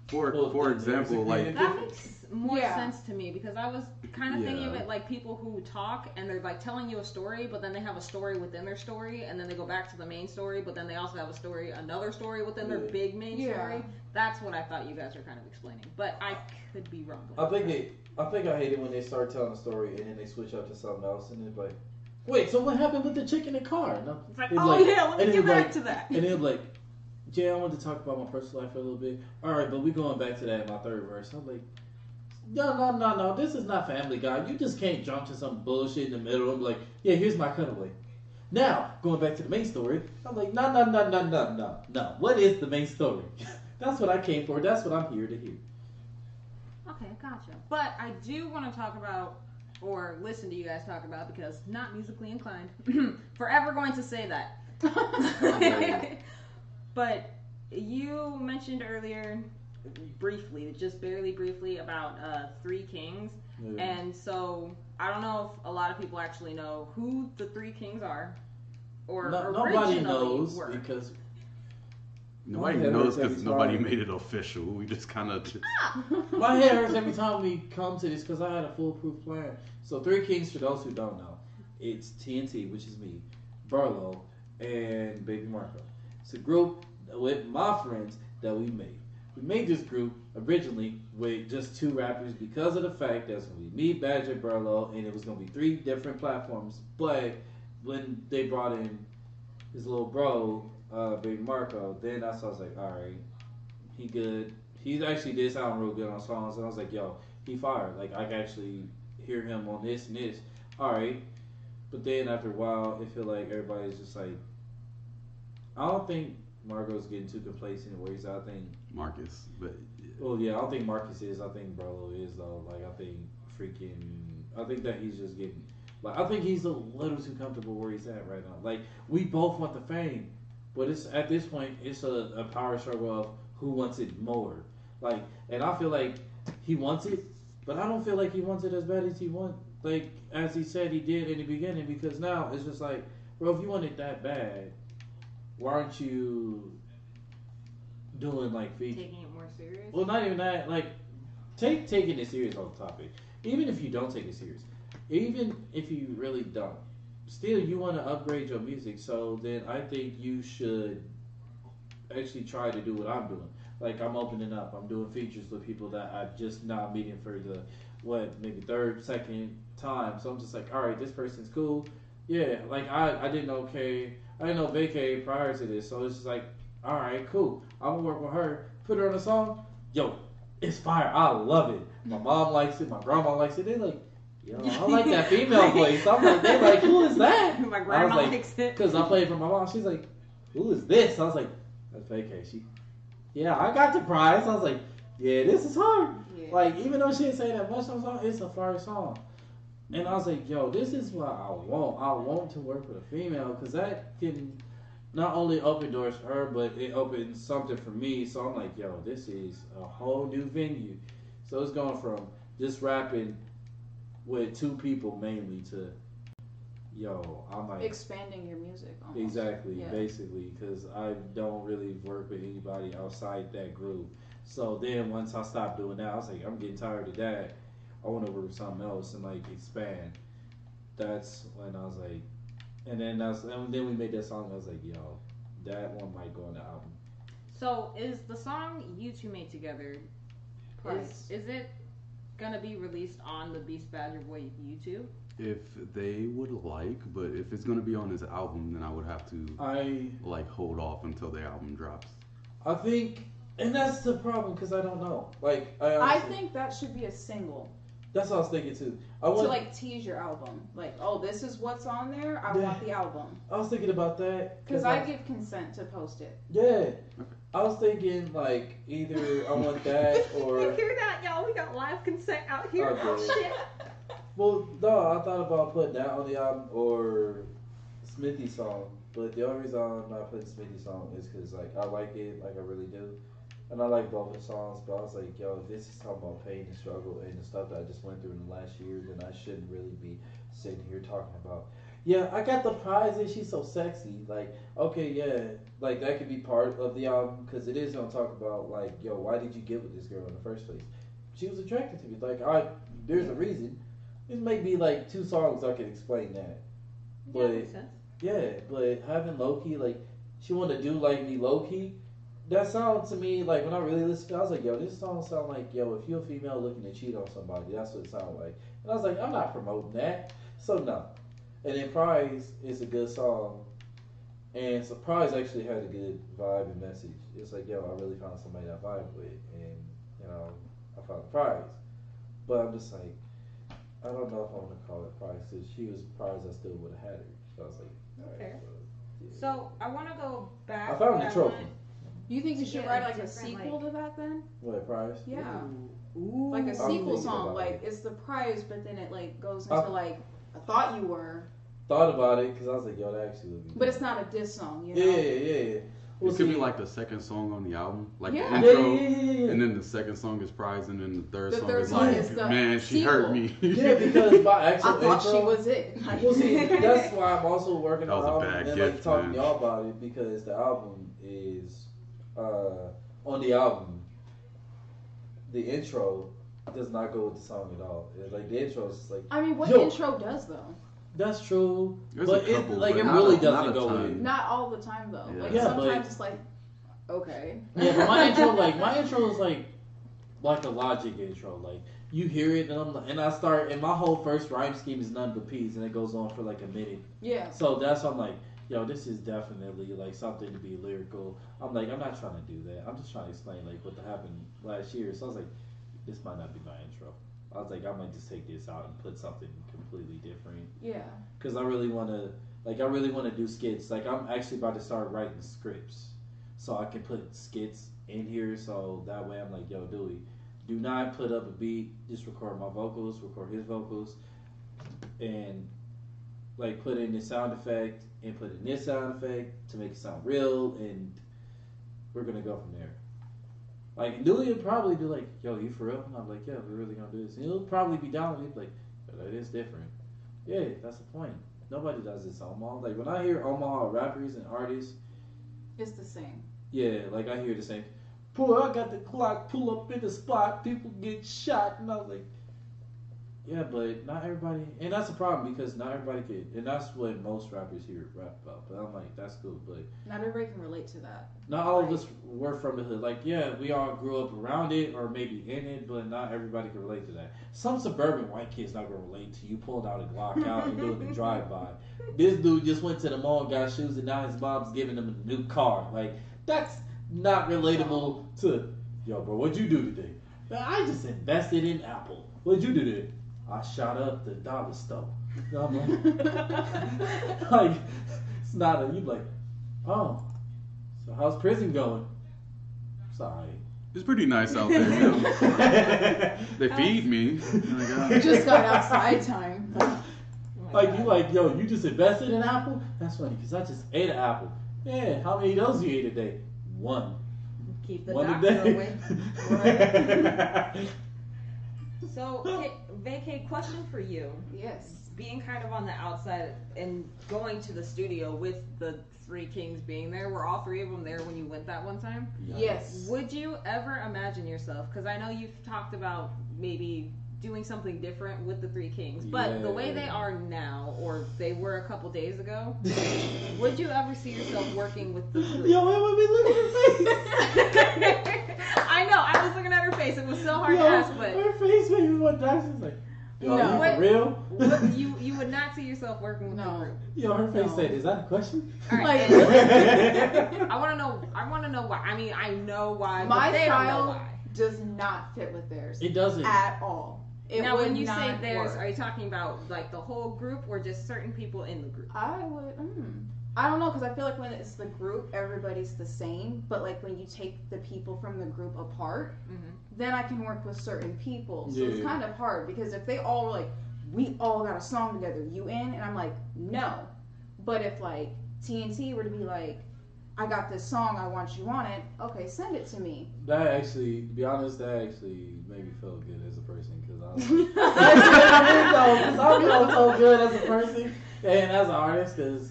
for Well, for example, like That makes more Yeah. sense to me because I was kind of thinking of it like people who talk and they're like telling you a story, but then they have a story within their story, and then they go back to the main story, but then they also have a story, another story within their Yeah. big main Yeah. story. That's what I thought you guys were kind of explaining, but I could be wrong. I think it. I think I hate it when they start telling a story and then they switch up to something else and it's like, wait, so what happened with the chick in the car? And It's like, oh like- yeah, let me get back like- to that. And then like, Jay, I wanted to talk about my personal life for a little bit. All right, but we going back to that in my third verse. I'm like, no, no, no, no. This is not Family Guy. You just can't jump to some bullshit in the middle. I'm like, yeah, here's my cutaway. Now going back to the main story. I'm like, no, no, no, no, no, no, no. What is the main story? That's what I came for. That's what I'm here to hear. Okay, gotcha. But I do want to talk about or listen to you guys talk about because not musically inclined. Forever going to say that. but you mentioned earlier briefly, just barely briefly about uh, Three Kings. And so I don't know if a lot of people actually know who the Three Kings are or No- nobody knows were. because nobody My knows because nobody time. made it official. We just kind of just My head hurts every time we come to this because I had a foolproof plan. So Three Kings, for those who don't know, it's TNT, which is me, Barlow, and Baby Marco. It's a group with my friends that we made. We made this group originally with just two rappers because of the fact that it's gonna be me, Badger, Barlow, and it was gonna be three different platforms. But when they brought in his little bro, uh, Baby Marco, then when I was like, all right, he good. He actually did sound real good on songs, and I was like, yo, he fired. Like I can actually hear him on this and this. All right, but then after a while, it feel like everybody's just like, I don't think Marco's getting too complacent where he's. At I think, Marcus, but well, yeah, I don't think Marcus is. I think Brolo is though. Like I think freaking, I think that he's just getting. Like I think he's a little too comfortable where he's at right now. Like we both want the fame, but it's at this point it's a, a power struggle of who wants it more. Like, and I feel like he wants it, but I don't feel like he wants it as bad as he want. Like as he said he did in the beginning, because now it's just like, bro, if you want it that bad, why aren't you doing like features? Taking it more serious. Well, not even that. Like, take taking it serious on the topic. Even if you don't take it serious, even if you really don't, still you want to upgrade your music. So then I think you should actually try to do what I'm doing. Like I'm opening up. I'm doing features with people that I'm just not meeting for the what maybe third, second time. So I'm just like, all right, this person's cool. Yeah, like I I didn't know okay. I didn't know Vacay prior to this, so it's just like, all right, cool. I'm gonna work with her. Put her on a song. Yo, it's fire. I love it. My mom likes it. My grandma likes it. They like, yo, I like that female voice. I'm like, they're like, who is that? My I was like, it. Because I played for my mom. She's like, who is this? I was like, that's Vacay. She yeah, I got the prize. I was like, yeah, this is hard. Yeah. Like, even though she didn't say that much on song, it's a fire song. And I was like, yo, this is what I want. I want to work with a female because that can not only open doors for her, but it opens something for me. So I'm like, yo, this is a whole new venue. So it's going from just rapping with two people mainly to, yo, I'm like, expanding your music. Almost. Exactly, Yeah. basically, because I don't really work with anybody outside that group. So then once I stopped doing that, I was like, I'm getting tired of that. I want to work with something else and like expand. That's when I was like, and then that's and then we made that song. I was like, yo, that one might go on the album. So is the song you two made together? Price. Is, is it gonna be released on the Beast Badger Boi YouTube? If they would like, but if it's gonna be on this album, then I would have to I like hold off until the album drops. I think, and that's the problem because I don't know. Like I, I honestly- think that should be a single that's what I was thinking too. I to like tease your album. Like, oh, this is what's on there. I want the album I was thinking about that because I give consent to post it. Yeah. I was thinking like either I want that or you hear that, y'all? We got live consent out here. Okay. Oh shit. well no, I thought about putting that on the album or Smithy song. But the only reason I'm not putting Smithy song is because like I like it, like I really do. And I like both the songs, but I was like, yo, if this is talking about pain and struggle and the stuff that I just went through in the last year, then I shouldn't really be sitting here talking about. Yeah, I got the prize and she's so sexy. Like, okay, yeah, like that could be part of the album because it is gonna talk about like, yo, why did you get with this girl in the first place? She was attracted to me. Like, I there's a reason. This may be like two songs I could explain that. Yeah, But- sense. Yeah, but having Loki, like, she wanted to do like me Loki. That sounds to me like when I really listened to it, I was like, yo, this song sound like, yo, if you're a female looking to cheat on somebody, that's what it sounded like. And I was like, I'm not promoting that. So no. And then Prize is a good song. And Surprise actually had a good vibe and message. It's like, yo, I really found somebody that I vibe with and you know, I found Prize. But I'm just like I don't know if I want to call it Prize because she was Prize I still would have had her. So I was like, all right, Okay. well, yeah. So I want to go back. I found the trophy. want- You think you should Yeah, write like a different, sequel to that then? What prize? Yeah. Ooh. Like a I'm sequel song. about Like it's the prize, but then it like goes into Uh, like I thought you were, Thought about it because I was like, yo, that actually would be. but it's not a diss song. You know? Yeah, yeah, yeah. yeah. We'll it could be like the second song on the album, like Yeah. the intro, yeah, yeah, yeah, yeah. and then the second song is prize, and then the third The song third is song like, is the man, she hurt me. yeah, because my actual I thought intro. she was it. Well, see, that's why I'm also working That on was the a album bad and like gift, talking man. to y'all about it because the album is uh, on the album. The intro does not go with the song at all. It's like the intro is just like I mean, what Yo. intro does though? that's true, There's but a it like but it not really a- not doesn't a go ton. with. Not all the time though. Yeah. Like Yeah, but- sometimes it's like, okay. Yeah, but my intro, like my intro is like like a logic intro. Like you hear it, and I'm like, and I start, and my whole first rhyme scheme is none but peas, and it goes on for like a minute. Yeah. So that's why I'm like, yo, this is definitely like something to be lyrical. I'm like, I'm not trying to do that. I'm just trying to explain like what happened last year. So I was like, this might not be my intro. I was like, I might just take this out and put something completely different Yeah. because I really want to, like, I really want to do skits. Like, I'm actually about to start writing scripts, so I can put skits in here. So that way, I'm like, yo, Dewey, do not put up a beat. Just record my vocals, record his vocals, and like put in this sound effect and put in this sound effect to make it sound real, and we're gonna go from there. Like Dewey would probably be like, "Yo, you for real?" And I'm like, "Yeah, we're really gonna do this." And he'll probably be down with me, like, "Yo, "That is different." Yeah, that's the point. Nobody does this Omaha. Like when I hear Omaha rappers and artists, It's the same. yeah, like I hear the same. Boy, I got the clock. Pull up in the spot. People get shot, and I was like, yeah, but not everybody. And that's a problem because not everybody can. And that's what most rappers here rap about. But I'm like, that's cool, but Not everybody can relate to that. not all of us were from the hood. Like, yeah, we all grew up around it or maybe in it, but not everybody can relate to that. Some suburban white kid's not gonna relate to you pulling out a Glock out and doing the drive by. This dude just went to the mall, got shoes, and now his mom's giving him a new car. Like, that's not relatable to yo, bro. What'd you do today? I just invested in Apple. What'd you do today? I shot up the dollar store. You know, I'm like, like, it's not a you like, oh, so how's prison going? Sorry. It's pretty nice out there. You know? They feed me. Like, uh, Just got outside time. Oh Like God. you like, yo, you just invested in Apple? That's funny because I just ate an apple. Yeah, how many of those you ate a day? One. keep the One a doctor day. away. So, K- vacay question for you. Yes. Being kind of on the outside and going to the studio with the three kings being there, were all three of them there when you went that one time? Yes. Would you ever imagine yourself? Because I know you've talked about maybe doing something different with the Three Kings, but the way they are now, or they were a couple days ago, would you ever see yourself working with the group? Yo, wait, wait, wait, look at her face. I know. I was looking at her face. It was so hard Yo, to ask, but her face made me want to die. She's like, yo, No. you Wait. for real? would you you would not see yourself working with the No. group. Yo, her face No. said, is that a question? All right. Like, I want to know. I want to know why. I mean, I know why, My but they don't know style why. does not fit with theirs It doesn't. at all. It now, when you say not theirs, work. are you talking about like the whole group or just certain people in the group? I would. Mm, I don't know because I feel like when it's the group, everybody's the same. But like when you take the people from the group apart, Mm-hmm. then I can work with certain people. So it's kind of hard because if they all were like, we all got a song together, you in? And I'm like, no. But if like TNT were to be like, I got this song, I want you on it. Okay, send it to me. That actually, to be honest, that actually made me feel good I was I feel so good as a person and as an artist because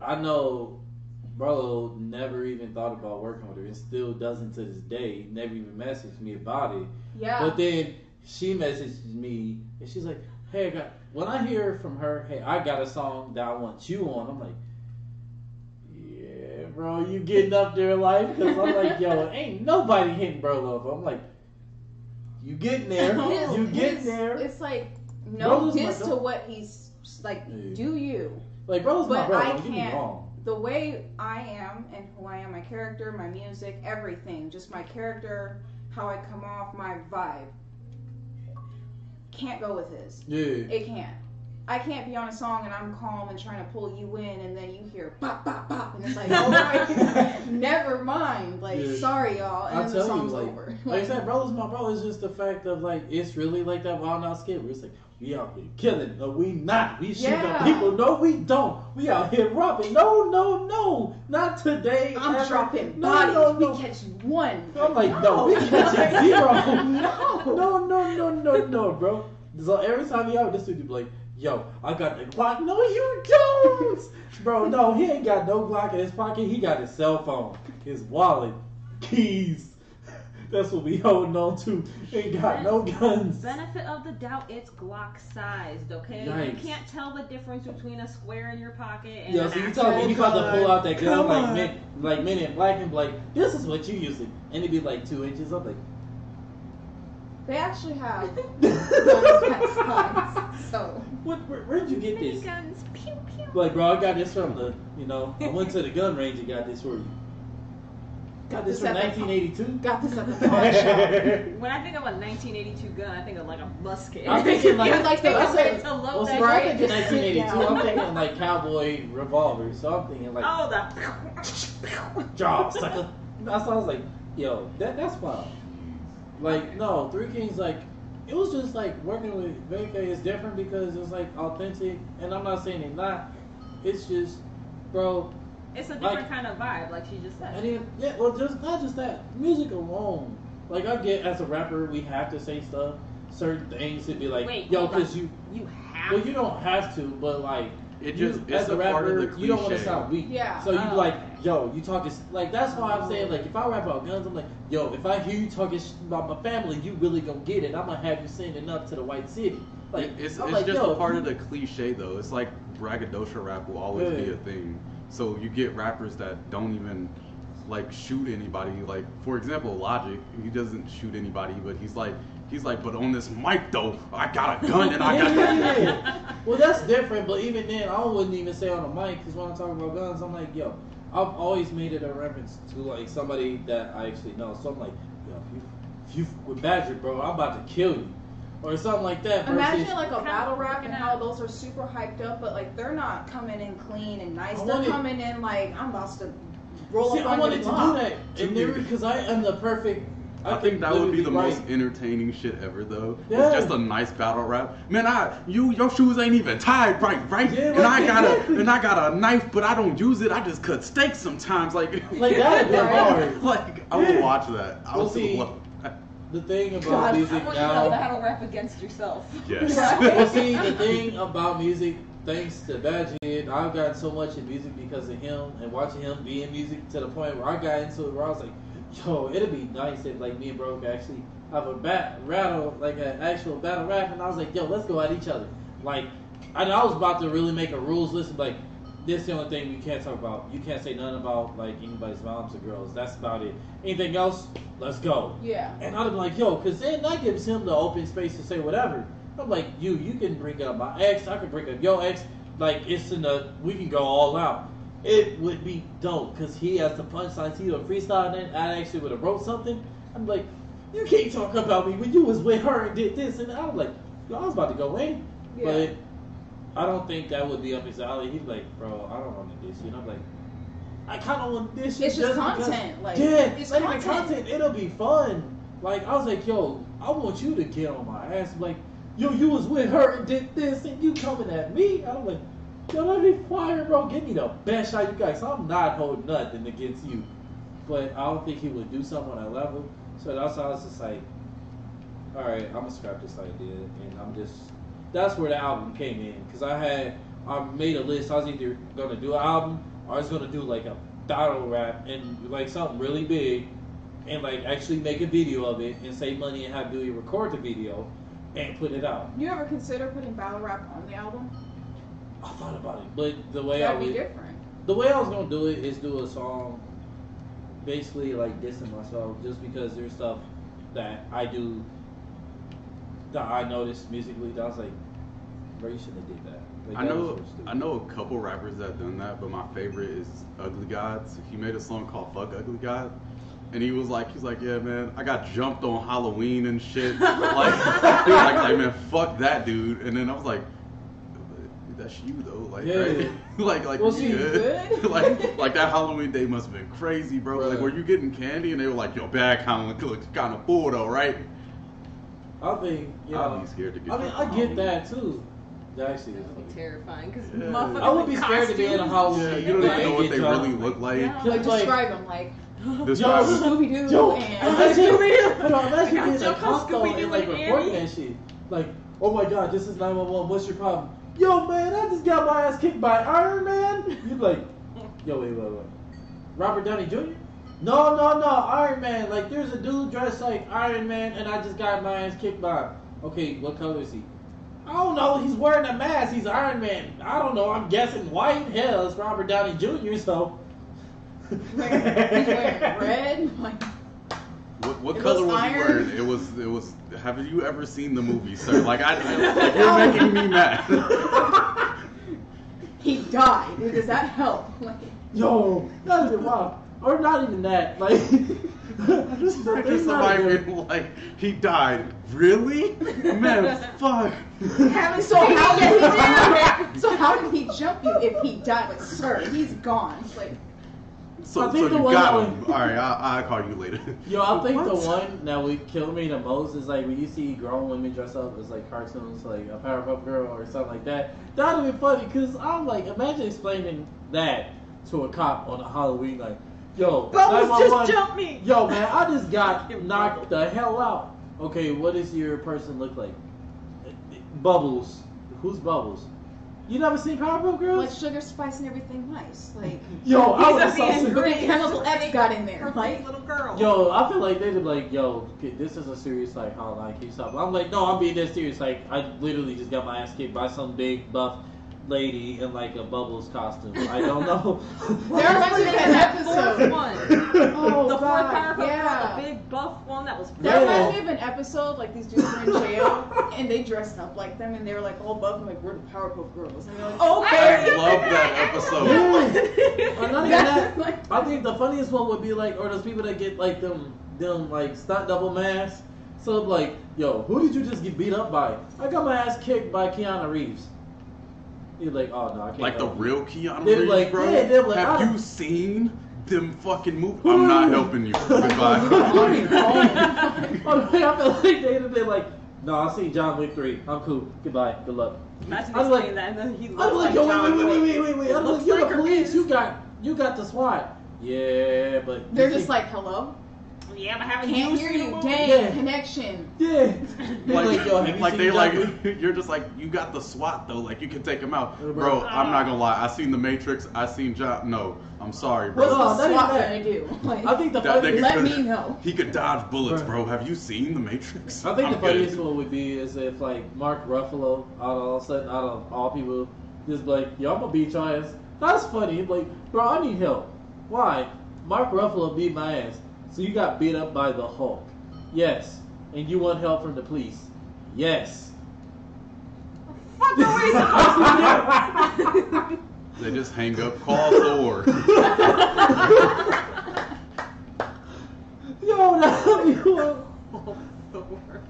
I know Brolo never even thought about working with her and still doesn't to this day. Never even messaged me about it. yeah. But then she messaged me and she's like, "Hey, I got." When I hear from her, "Hey, I got a song that I want you on," I'm like, "Yeah, bro, you getting up there in life?" Because I'm like, "Yo, ain't nobody hitting Brolo." I'm like, "You getting there? His- you getting his- there?" It's like no diss to what he's like. Yeah. Do you? Like, Brolo's my But brother. I Don't can't- wrong. The way I am and who I am, my character, my music, everything, just my character, how I come off, my vibe, can't go with his. Yeah. It can't. I can't be on a song and I'm calm and trying to pull you in, and then you hear bop bop bop, and it's like, oh my, never mind. Like, Yeah. sorry y'all, and I then tell the you, song's like, over. Like I said, brother's my brother. It's just the fact of like it's really like that wild out skit where it's like we out here killing. No, we not. We shoot Yeah. up people. No, we don't. We out here robbing. No, no, no, not today. I'm ever. dropping No, bodies. no, no. We catch one. I'm like, no, we catching zero. No. no, no, no, no, no, bro. So every time you out this dude, you be like, yo, I got the Glock. No, you don't, bro. No, he ain't got no Glock in his pocket. He got his cell phone, his wallet, keys. That's what we holding on to. Ain't got no guns. Benefit of the doubt, it's Glock sized, okay? Yikes. You can't tell the difference between a square in your pocket and Yo, an so you actual tell me he about to pull out that gun Come like on. men, like men in black and be like, this is what you using, and it'd be like two inches up, like. They actually have guns that size. So What? Where, where'd you get this? guns. Pew pew. Like, bro, I got this from the, you know, I went to the gun range and got this for you. Got this from This at 1982. got this at the pawn shop. When I think of a 1982 gun, I think of like a musket. I'm thinking like, It was like the- I said, It's a well, that when I Right, think of just sit 1982, I'm thinking like cowboy revolver. So I'm thinking like, Oh, the. jaw sucker. That's why I was like, yo, that that's fine. Like, no, Three Kings, like, it was just like working with Vacay is different because it's like authentic, and I'm not saying it's not. It's just, bro, It's a Like- different kind of vibe, like she just And said. then, yeah, well, just not just that. Music alone. Like, I get as a rapper, we have to say stuff, certain things to be like, Wait, yo, because you, You have. well, you don't have to, but like, It you, just it's as a a rapper, part of the you don't want to sound weak. Yeah. So you like, yo, you talking like that's why I'm saying like if I rap about guns, I'm like, yo, if I hear you talking sh- about my family, you really gonna get it. I'm gonna have you sending up to the White City. Like it's I'm it's like, just yo, a part if of the cliche though. It's like braggadocio rap will always be a thing. So you get rappers that don't even like shoot anybody. Like for example, Logic, he doesn't shoot anybody, but he's like he's like, but on this mic though, I got a gun and I got. Yeah, yeah. Well, that's different, but even then, I wouldn't even say on the mic because when I'm talking about guns, I'm like, yo, I've always made it a reference to like somebody that I actually know. So I'm like, yo, if you, if you with Badger, bro, I'm about to kill you, or something like that. Imagine versus- like a battle rap and how those are super hyped up, but like they're not coming in clean and nice. I They're want it- coming in like I'm about to roll See, up I wanted to block. do that, and Dude. because I am the perfect. I think that would be the literally most entertaining shit ever, though. Yeah. It's just a nice battle rap. Man, I you your shoes ain't even tied right, right? Yeah, and like, I got exactly. a and I got a knife, but I don't use it. I just cut steaks sometimes. Like, Like that'd hard. like I Yeah. would watch that. I Well, would see, love that. The thing about God, I music want you to now. battle rap against yourself. Yes. well, see, the thing about music, thanks to Badgett, I've gotten so much in music because of him and watching him be in music to the point where I got into it where I was like, yo, it'd be nice if like me and bro could actually have a bat rattle, like an actual battle rap, and I was like, yo, let's go at each other. Like, and I was about to really make a rules list of like, this is the only thing you can't talk about. You can't say nothing about like anybody's moms or girls. That's about it. Anything else, let's go. Yeah. And I'd be like, yo, because then that gives him the open space to say whatever. I'm like, you, you can bring up my ex, I can bring up your ex. Like, it's in the, we can go all out. It would be dope because he has the punchlines, he would freestyle, and then I actually would have wrote something. I'm like, you can't talk about me when you was with her and did this. And I was like, yo, I was about to go in. Yeah. But I don't think that would be up his alley. He'd like, bro, I don't want to you. And I'm like, I kind of want this. It's just because- content, like, yeah, it's even content. content. It'll be fun. Like I was like, yo, I want you to get on my ass. Like, yo, you was with her and did this, and you coming at me. I'm like, yo, let me fire, bro. Give me the best shot you guys. I'm not holding nothing against you. But I don't think he would do something on that level. So that's why I was just like, all right, I'm gonna scrap this idea, and I'm just. That's where the album came in because I had I made a list. I was either gonna do an album or I was gonna do like a battle rap and like something really big, and like actually make a video of it and save money and have Dewey record the video and put it out. You ever consider putting battle rap on the album? I thought about it, but the way I That'd be would, different. the way I was gonna do it is do a song, basically like dissing myself, just because there's stuff that I do that I noticed musically that I was like, bro, you shouldn't have did that. Like, I that know. I know a couple rappers that done that, but my favorite is Ugly Gods. He made a song called Fuck Ugly God. And he was like, he's like, yeah, man, I got jumped on Halloween and shit. like, he was like, like, man, fuck that dude. And then I was like, that's you though, like, Yeah. right? like, like, Well, you see, good? good? like, like that Halloween day must have been crazy, bro. Like, were you getting candy? And they were like, yo, bad kind of looks kind of full though, right? I think, you I'd be scared to get I mean, I get that too. That actually That would be terrifying because Yeah. motherfuckers I would in be scared to be in a costumes house. Yeah, you don't shit, even know what they Get really look like. Yeah. Like Like- describe them, like This Yo, guy- Scooby Doo Yo, and imagine, Scooby-Doo. hold on, imagine I got being a jumped on cop though Scooby-Doo and like and reporting that shit. Like, oh my god, this is 911. What's your problem? Yo, man, I just got my ass kicked by Iron Man. You like, yo, wait, wait, wait. Robert Downey Jr. No, no, no, Iron Man. Like, there's a dude dressed like Iron Man, and I just got my ass kicked by. him. Okay, what color is he? I don't know. He's wearing a mask. He's Iron Man. I don't know. I'm guessing white. Hell, it's Robert Downey Jr. So. like, he's wearing red. Like What, what color was was he wearing? It was it was. Have you ever seen the movie, sir? Like I, like, you're oh. making me mad. he died. Does that help? Like Yo, not even wow, or not even that. Like, this is Imagine somebody being like he died. Really? Man, fuck. So how did he do? So how did he jump you if he died? Like, sir, he's gone. Like, So, I so think you the one got that him. All right, I, I'll call you later. Yo, I think the one that would kill me the most is like when you see grown women dress up as like cartoons, like a Powerpuff Girl or something like that. That would be funny because I'm like, imagine explaining that to a cop on a Halloween, like, yo, Bubbles just jumped me. Yo, man, I just got knocked the hell out. Okay, what does your person look like? Bubbles. Who's Bubbles? You never seen Powerpuff Girls? like sugar, spice, and everything nice. Like, Yo, I He's would a have so man sick- green. Chemical X got in there. Perfect Like, little girl. Yo, I feel like they'd be like, yo, this is a serious like hotline. Can you stop? I'm like, no, I'm being dead serious. Like, I literally just got my ass kicked by some big buff lady in like a bubbles costume. I don't know. There reminds me of an episode. one. oh, the fourth God. Powerpuff Girl, yeah. the big buff one that was. That Yeah. reminds me of an episode, like these dudes were in jail and they dressed up like them and they were like all buff and like we're the Powerpuff Girls. And they're like, Okay. I love that episode. Yeah. Or not even that. like- I think the funniest one would be like, or those people that get like them, them like stunt double masks. So like, yo, who did you just get beat up by? I got my ass kicked by Keanu Reeves. You're like, oh no, I can't. Like the help you. real Keanu They're Reeves, like, bro. yeah, they're like, Have I- you seen them fucking move. I'm not helping you. Goodbye. Oh, I feel like they'd have been like, no, I seen John Wick 3. I'm cool. Goodbye. Good luck. Imagine I was like- that, and then he I looks was like, yo, John wait, wait, wait, Wick. wait, wait, wait. I was like, you're the police. You got, you got the SWAT. Yeah, but They're just like, hello? Yeah, but haven't Can't you hear seen you. the? Dang, Yeah. connection. yeah. They Like, yo, have you like seen they like, you're just like you got the SWAT though, like you can take him out, Yeah, bro. bro. I'm not gonna lie, I seen the Matrix, I seen John. No, I'm sorry, bro. What's the SWAT that. gonna do? Like, I think the That funniest, let could- me know. He could dodge bullets, Bro. bro. Have you seen the Matrix? I think I'm the funniest good. one would be is if like Mark Ruffalo, out of all of a sudden, out of all people, just be like, yo, I'm gonna beat your ass. That's funny. Like, bro, I need help. Why? Mark Ruffalo beat my ass. So you got beat up by the Hulk. Yes. And you want help from the police. Yes. Fuck are we supposed to do? They just hang up, call Thor. Yo, that'd be wild. Thor.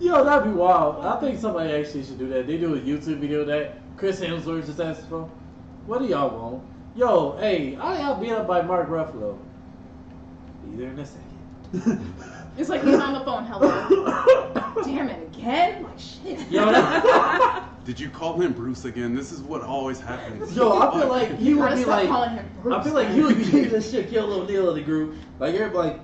Yo, that'd be wild. I think somebody actually should do that. They do a YouTube video that Chris Hemsworth just asked for. What do y'all want? Yo, hey, how y'all beat up by Mark Ruffalo? Be there in a second. It's like he's on the phone. Hello. Damn it again? Like shit. Yo, that, Did you call him Bruce again? This is what always happens. yo, I feel like he You would be like, calling him Bruce. I feel like he would be the Shaquille O'Neal in the group. Like everybody, like,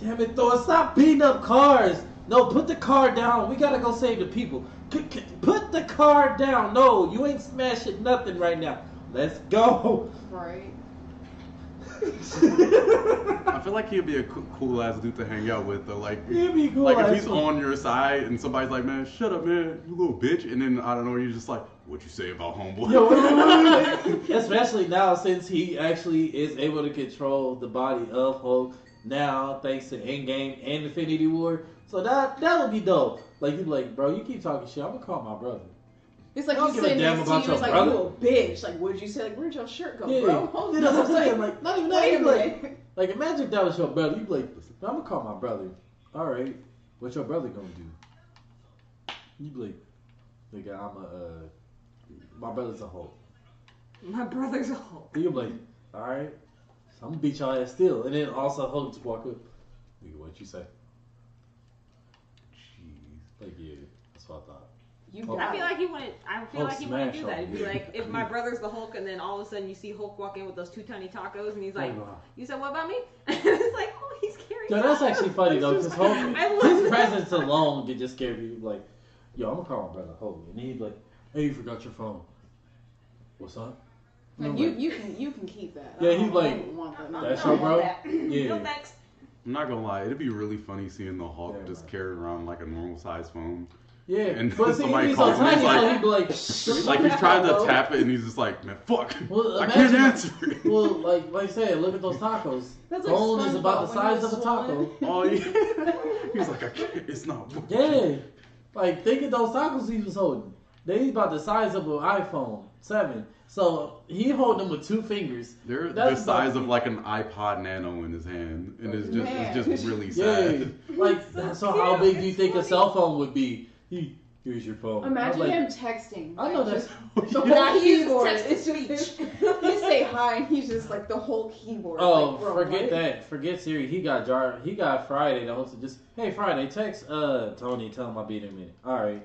damn it, Thor, stop beating up cars. No, put the car down. We gotta go save the people. C- c- Put the car down. No, you ain't smashing nothing right now. Let's go. Right. I feel like he'd be a cool ass dude to hang out with, though. Like, He'd be cool like if he's fuck. on your side and somebody's like, "Man, shut up, man, you little bitch," and then I don't know, you're just like, "What you say about homeboy?" Yo, wait, wait, wait, wait, wait. Especially now since he actually is able to control the body of Hulk now, thanks to Endgame and Infinity War. So that that would be dope. Like you'd be like, bro, you keep talking shit. I'm gonna call my brother. It's like you don't he's give a sitting next to about you. It's like brother. you a bitch. Like what'd you say? Like where'd your shirt go, Yeah, bro? Hold yeah, that's what I'm saying. Like, not even that. Wait a You'd be like, like, imagine if that was your brother. You'd be like, I'm gonna call my brother. All right, what your brother gonna do? You'd be like, nigga, I'm a, uh, my brother's a Hulk. My brother's a Hulk. You'd be like, all right, so I'm gonna beat your ass still. And then also Hulk just walk up. Nigga, what you say? Jeez. Like, yeah, that's what I thought. You Oh. I feel like he wouldn't. I feel Oh, like he wouldn't do that. on It'd be like if my brother's the Hulk, and then all of a sudden you see Hulk walk in with those two tiny tacos, and he's like, Oh, "You said what about me?" And it's like, "Oh, he's carrying." Yo, that's actually funny though, because Hulk, I love his that. presence alone could just scare people. Like, yo, I'm gonna call my brother Hulk, and he'd be like, hey, you forgot your phone. What's up? And I'm Like, you like, you can you can keep that. Yeah, he's like, I don't want that. That's your bro? that. Yeah. No thanks. I'm not gonna lie, it'd be really funny seeing the Hulk Yeah, just man. carry around like a normal size phone. Yeah, And but somebody he's so calls him, he's tiny, like- he'd be like, Like he's trying to tap it and he's just like, man, fuck. Well, I can't answer. it." well, like, like I said, look at those tacos. That's like Phone is about the size of a taco. oh yeah. He's like, I can't. It's not. working." Yeah. Like think of those tacos he was holding. They about the size of an iPhone seven. So he holding them with two fingers. They're That's the size of like an iPod Nano in his hand, and it's just Man. it's just really Yeah. sad. Like So so, how big do you It's think a cell phone would be? He here's your phone. Imagine like, him texting. I know like, that's just the whole Yeah, he uses keyboard. text to It's just he say hi and he's just like the whole keyboard. Oh, like, bro, forget what? that. Forget Siri. He got jar. He got Friday to host. Just hey Friday, text uh Tony. Tell him I'll be there in a minute. All right.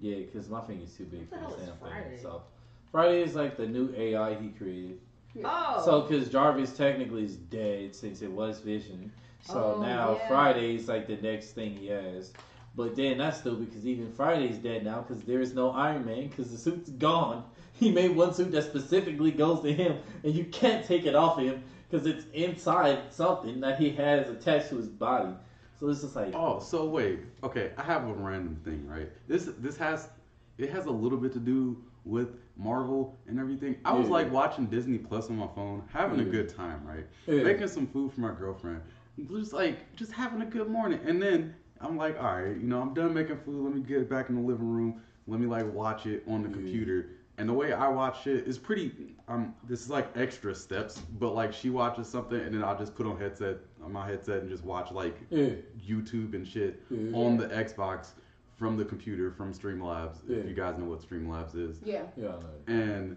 Yeah, because my finger's too big for What the the hell damn thing. Friday? So Friday is like the new AI he created. Oh. So, because Jarvis technically is dead since it was Vision. So Oh, now yeah. is like the next thing he has. But then that's still because even Friday's dead now because there is no Iron Man because the suit's gone. He made one suit that specifically goes to him, and you can't take it off him because it's inside something that he has attached to his body. So it's just like, Oh, so wait. Okay, I have a random thing, right? This this has it has a little bit to do with Marvel and everything. I was Yeah. like watching Disney Plus on my phone, having a good time, right? Yeah. Making some food for my girlfriend. Just like just having a good morning. And then I'm like, all right, you know, I'm done making food. Let me get back in the living room. Let me like watch it on the Yeah. computer. And the way I watch it is pretty. Um, this is like extra steps, but like she watches something, and then I'll just put on headset on my headset and just watch like yeah, YouTube and shit Yeah. on the Xbox from the computer from Streamlabs. Yeah. If you guys know what Streamlabs is, Yeah. yeah, I and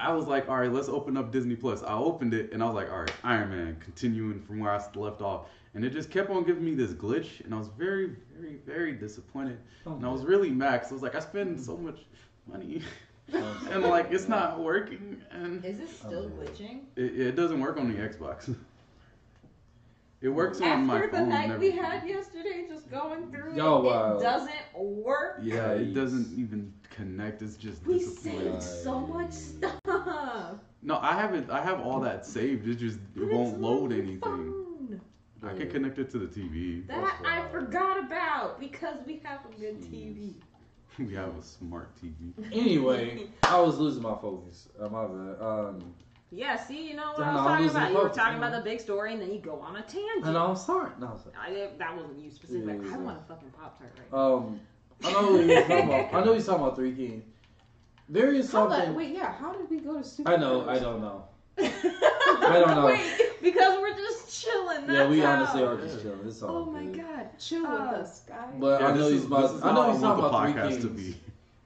I was like, all right, let's open up Disney Plus. I opened it and I was like, all right, Iron Man, continuing from where I left off, and it just kept on giving me this glitch, and I was very, very, very disappointed, and I was really mad 'cause I was like, I spend so much money, and like it's not working, and Is it still Oh. glitching? it, it doesn't work on the Xbox. It works on my After the phone. and night we had yesterday, just going through Yo, it, wow. it doesn't work. Yeah, it doesn't even connect. It's just We disappointing. saved so much stuff. No, I haven't. I have all that saved. It just it won't load anything. phone. I Yeah. can connect it to the TV. That I forgot about because we have a good TV. We have a smart TV. Anyway, I was losing my focus. Uh, my bad. Um, Yeah, see, you know what I was talking losing about. You were talking about the big story, and then you go on a tangent. and I'm sorry. No, I'm sorry. I, that wasn't you specifically. Yeah, yeah, I yeah. want a fucking pop tart right now. Um, I know what he's talking about. I know you're talking about Three Kings. There is How something. the, wait, yeah. How did we go to super? I know. I don't know. I don't know. Wait, because we're just chilling. That's Yeah, we how. honestly are just chilling. It's all Oh my good. god. Chill Uh, with us, guys. But I know this he's is- about. I know he's talking about Three Kings. to be.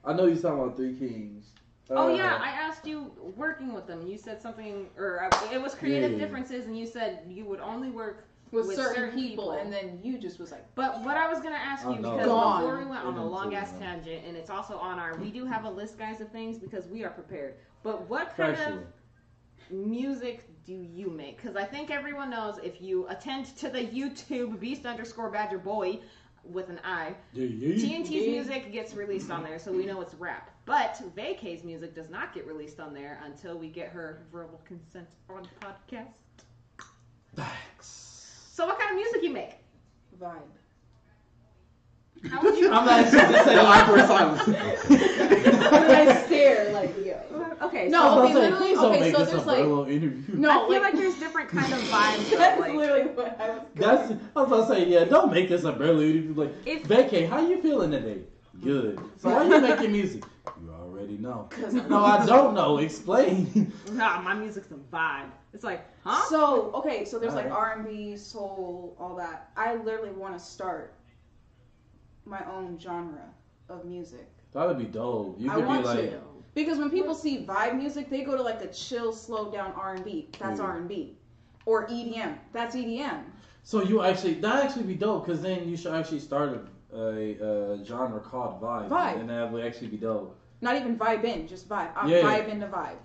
I know he's talking about Three Kings. Oh Uh, yeah, I asked you working with them. You said something, or uh, it was creative Yeah. differences, and you said you would only work. with, with certain, certain people, people. and then you just was like, But what I was gonna ask you because Gone. before we went on a long ass tangent, and it's also on our. We do have a list, guys, of things because we are prepared. But what kind Factual. of music do you make? Because I think everyone knows if you attend to the YouTube Beast underscore Badger Boi with an I, Yeah, yeah. TNT's Yeah. music gets released on there, so we know it's rap. But Vacay's music does not get released on there until we get her verbal consent on podcast. Facts. So what kind of music you make? vibe. How would you? I'm actually just saying awkward silence. I stare like, yo. Okay, No, so I was okay, saying, literally- please don't okay, make so this a there's, like- Burlo interview. No, I feel like, like there's different kind of vibes. Though, that's like, literally what I was. That's. I was about to say, yeah. Don't make this a Burlo interview. Like, If- Vacay, how you feeling today? Good. So why you making music? You already know. No, I don't know. Explain. nah, my music's a vibe. It's like, huh? So okay, so there's like Alright. R and B, soul, all that. I literally want to start my own genre of music That'd be dope. You I could be like, to. Because when people see vibe music, they go to like a chill, slow down R and B. That's Yeah. R and B, or EDM. That's E EDM. so you actually that actually be dope because then you should actually start a, a, a genre called vibe, Vibe. and that would actually be dope. Not even vibe in, just vibe. I'm Yeah. vibe into vibe.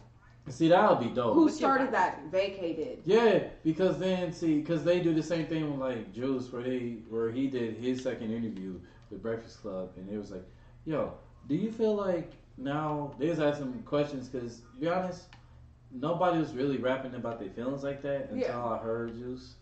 See, that would be dope. Who started that? Vacay did. Yeah, because then see, because they do the same thing with like Juice, where they where he did his second interview with Breakfast Club, and it was like, yo, do you feel like now they just asking some questions because to be honest, nobody was really rapping about their feelings like that until Yeah. I heard Juice.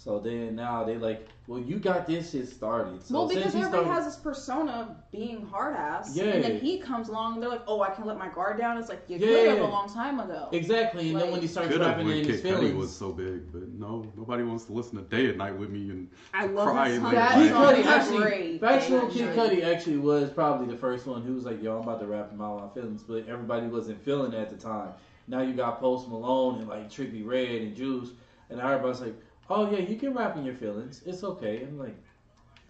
So then now they like, well, you got this shit started. So well, because since you everybody started- has this persona of being hard ass, Yeah. and then he comes along and they're like, "Oh, I can let my guard down." It's like you Yeah. could have a long time ago. exactly, and then when he started Could have rapping when in his feelings, was so big, but no, nobody wants to listen to Day and Night with me and I love Cry that and song. That Kid song Cudi actually, great. factual Kid you. Cudi actually was probably the first one who was like, "Yo, I'm about to rap about my feelings," but everybody wasn't feeling it at the time. Now you got Post Malone and like Trippie Redd and Juice, and everybody's like, "Oh yeah, you can rap in your feelings. It's okay." I'm like,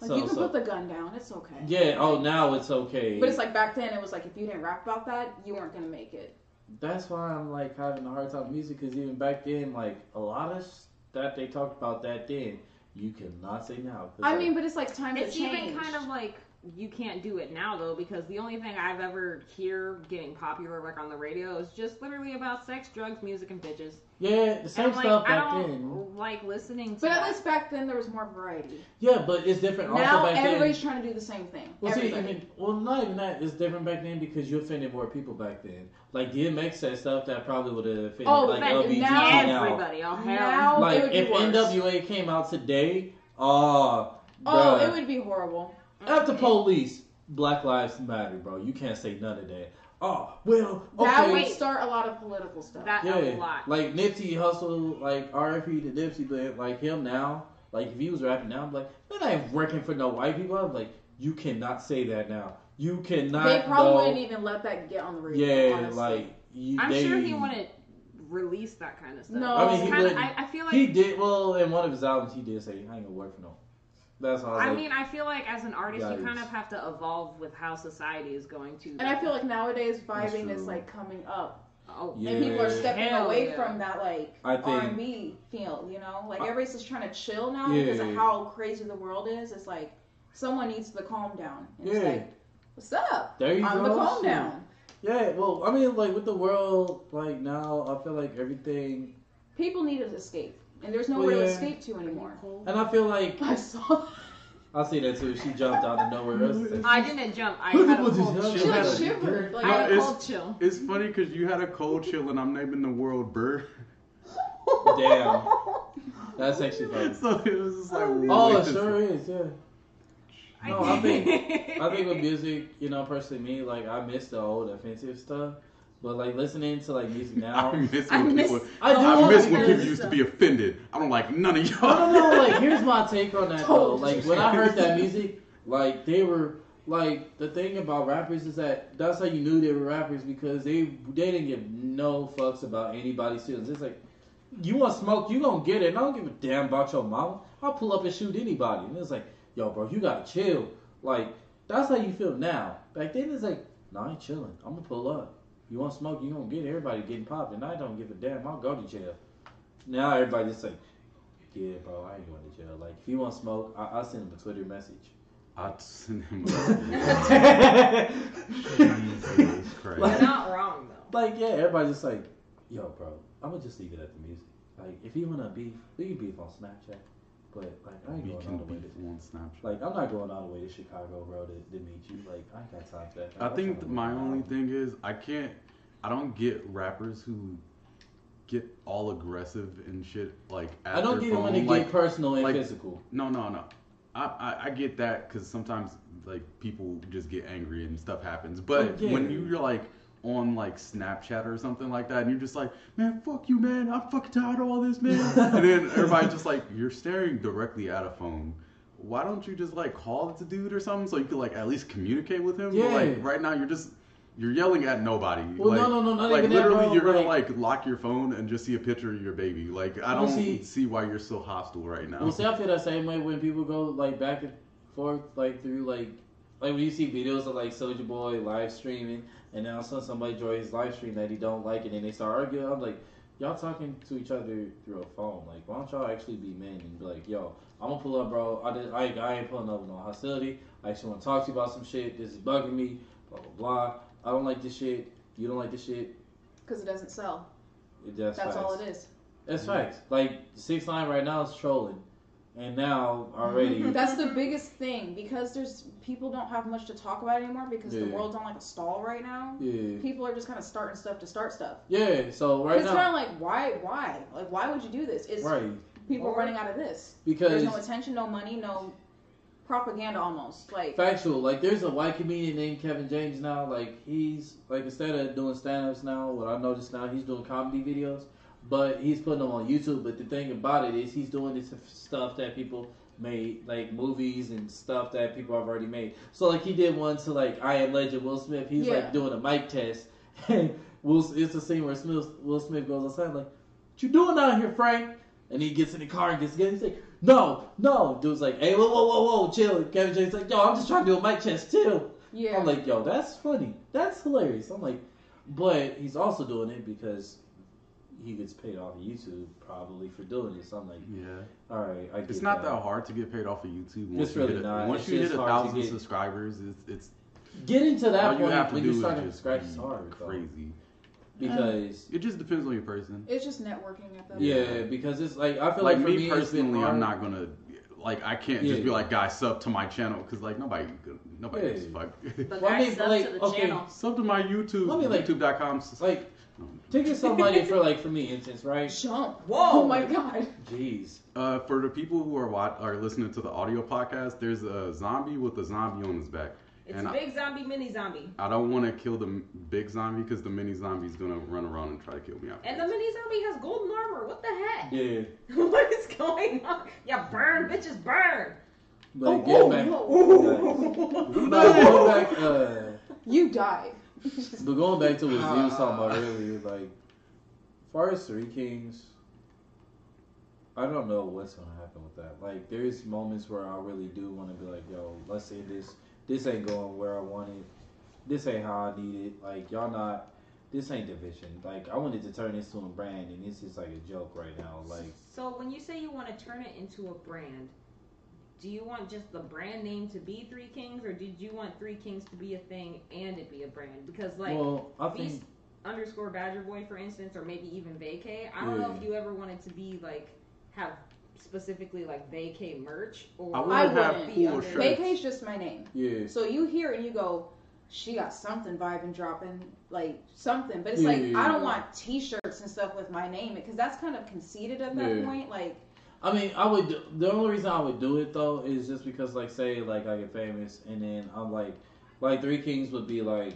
Like so, you can so- put the gun down. It's okay. yeah. Oh, now it's okay. But it's like back then, it was like if you didn't rap about that, you weren't gonna make it. that's why I'm like having a hard time with music because even back then, like a lot of s- that they talked about that then, you cannot say now. I like, mean, but it's like time It's to change. even kind of like you can't do it now though because the only thing I've ever hear getting popular like on the radio is just literally about sex, drugs, music, and bitches. yeah, the same and like stuff I back don't then. like listening to But at least back then there was more variety. Yeah, but it's different. now also back then, everybody's trying to do the same thing. Well, see, I mean, well, not even that. It's different back then because you offended more people back then. Like DMX said stuff that probably would have offended Oh, like But LBG now- now. everybody, oh hell. Now- Like if worse. NWA came out today, ah, oh, oh, bruh. it would be horrible. After police, Black Lives Matter, bro. You can't say none of that. Oh, well, okay. That would start a lot of political stuff. That yeah, a lot. like Nipsey Hussle, like RFP to Nipsey, but like him now, like if he was rapping now, I'm like, man, I ain't working for no white people. I'm like, you cannot say that now. You cannot. they probably go- wouldn't even let that get on the radio. Yeah, honestly. like you, I'm they, sure he wouldn't release that kind of stuff. No. I mean, It's he kinda. I, I feel like he did well in one of his albums. He did say, "I ain't gonna work for no." That's all. I, I like, mean, I feel like as an artist, you kind of have to evolve with how society is going to. And I feel like nowadays vibing is like coming up. Oh, Yeah. and people are stepping Hell away yeah. from that like I think- R and B feel. You know, like I- everybody's just trying to chill now Yeah. because of how crazy the world is. It's like someone needs to calm down. And It's Yeah. like, what's up? There you I'm go. the calm shit. down. Yeah, well, I mean, like with the world, like now, I feel like everything, People need to escape, and there's nowhere Well, to yeah. escape to anymore. and I feel like I saw. I see that too. She jumped out of nowhere. It's- I didn't jump. I had a cold She She chill. like had a- shivered. Like I had a it's- cold chill. It's funny because you had a cold chill and I'm naming the world Burr. Damn. That's actually funny. So it was just like, Oh, oh wait, it this- sure is. Yeah. No, I think I think with music, you know, personally me, like I miss the old offensive stuff. But like listening to like music now, I miss I when miss- people. I do. I miss when people used to be offended. I don't like none of y'all. don't know. Like, here's my take on that though. Like, when I heard that music, like they were like the thing about rappers is that that's how you knew they were rappers because they they didn't give no fucks about anybody's feelings. It's like you want smoke, you gonna get it. And I don't give a damn about your mama. I'll pull up and shoot anybody. And it's like, yo, bro, you gotta chill. Like that's how you feel now. Back then it's like, no, I ain't chilling. I'm gonna pull up. You want smoke, you gonna get it. everybody getting popped, and I don't give a damn. I'll go to jail. Now everybody just like, yeah, bro, I ain't going to jail. Like, if you want smoke, I- I'll send him a Twitter message. I'll send him. like, Jesus Christ. You're not wrong though. Like, yeah, everybody's just like, yo, bro, I'm gonna just leave it at the music. Like, if you wanna beef, we can beef on Snapchat. But like, I ain't We going can all the way to. on Snapchat. Like, I'm not going all the way to Chicago, bro, to, to meet you. Like, I ain't got time for that. I I'm think my only out. thing is I can't. I don't get rappers who get all aggressive and shit like. At I don't get it when they phone. get personal and like- physical. No, no, no. I, I, I get that because sometimes like people just get angry and stuff happens. But Oh, yeah. when you're like on like Snapchat or something like that, and you're just like, man, fuck you, man. I'm fucking tired of all this, man. and then everybody's just like, you're staring directly at a phone. Why don't you just like call the dude or something so you could like at least communicate with him? But, Yeah. like right now, you're just you're yelling at nobody. Well, like, no, no, no, like that, literally, bro. you're gonna Like- like lock your phone and just see a picture of your baby. Like I don't see- see why you're so hostile right now. Well, see, I feel that same way when people go like back and forth, like through like, like when you see videos of like Soulja Boy live streaming, and now some somebody joins his live stream that he don't like, and then they start arguing. I'm like, y'all talking to each other through a phone. Like, why don't y'all actually be men and be like, yo, I'm gonna pull up, bro. I did, I, I ain't pulling up with no hostility. I actually want to talk to you about some shit. This is bugging me. Blah blah blah. I don't like this shit. You don't like this shit. Because it doesn't sell. It, that's That's all it is. That's facts. Like six nine right now is trolling, and now already. That's the biggest thing because there's people don't have much to talk about anymore because the world's on like a stall right now. Yeah. People are just kind of starting stuff to start stuff. Yeah. So right it's kind now, of like why, why, like why would you do this? It's right? people Or- running out of this. Because There's no attention, no money, no propaganda. Almost like factual. Like there's a white comedian named Kevin James now. Like he's like instead of doing stand ups now, what I noticed now he's doing comedy videos, but he's putting them on YouTube. But the thing about it is he's doing this stuff that people made, like movies and stuff that people have already made. So like he did one to like I Am Legend Will Smith. He's Yeah. like doing a mic test. And Will, it's a scene where Smith, Will Smith goes outside like, "What you doing out here, Frank?" And he gets in the car and gets together. He's like, "No, no." Dude's like, "Hey, whoa, whoa, whoa, whoa, chill." Kevin James like, "Yo, I'm just trying to do a mic test, too." yeah, I'm like, "Yo, that's funny. That's hilarious." I'm like, but he's also doing it because he gets paid off of YouTube probably for doing it. So I'm like, yeah. all right, I get It's not that hard to get paid off of YouTube. Once It's you really hit a, not. Once It's you hit a thousand get- subscribers, it's it's Getting to that all you point have to when do you is start to just scratch be is hard, though. crazy. because It just depends on your person. it's just networking at that. yeah, point. because it's like I feel Like, like, for me, me, personally. I'm not gonna like I can't Yeah. just be like guys sub to my channel because like nobody nobody Yeah. gives a fuck. But Well, I guys, mean, sub like, to the okay. channel. sub to my YouTube, I mean, like- YouTube.com. like taking somebody for like for me instance, right? Jump. Whoa. Oh my god. Jeez. Uh, for the people who are watch, are listening to the audio podcast, there's a zombie with a zombie on his back, It's and a I, big zombie, mini zombie. I don't want to kill the big zombie because the mini zombie's gonna run around and try to kill me. After And the mini zombie has golden armor. What the heck? Yeah. what is going on? Yeah, burn, bitches, burn. But Oh, getting oh, back, no. but going back, uh, You died. But going back to what Z was talking about earlier, like, as far as Three Kings, I don't know what's gonna happen with that. Like, there's moments where I really do want to be like, yo, let's say this, this ain't going where I want it. This ain't how I need it. Like, y'all not. this ain't division. Like I wanted to turn this to a brand, and this is like a joke right now. Like So when you say you want to turn it into a brand, do you want just the brand name to be Three Kings, or did you want Three Kings to be a thing and it be a brand? Because like well, I Beast think underscore Badger Boi, for instance, or maybe even vacay. I don't know if you ever wanted to be like have specifically like vacay merch or I I want to have wouldn't be cool under- shirts. Vacay's just my name. yeah. So you hear and you go, she got something vibing dropping, like something. But it's Yeah, like yeah, I don't want T-shirts and stuff with my name because that's kind of conceited at that Yeah. point. Like I mean, I would. The only reason I would do it though is just because, like, say, like I get famous, and then I'm like, like Three Kings would be like.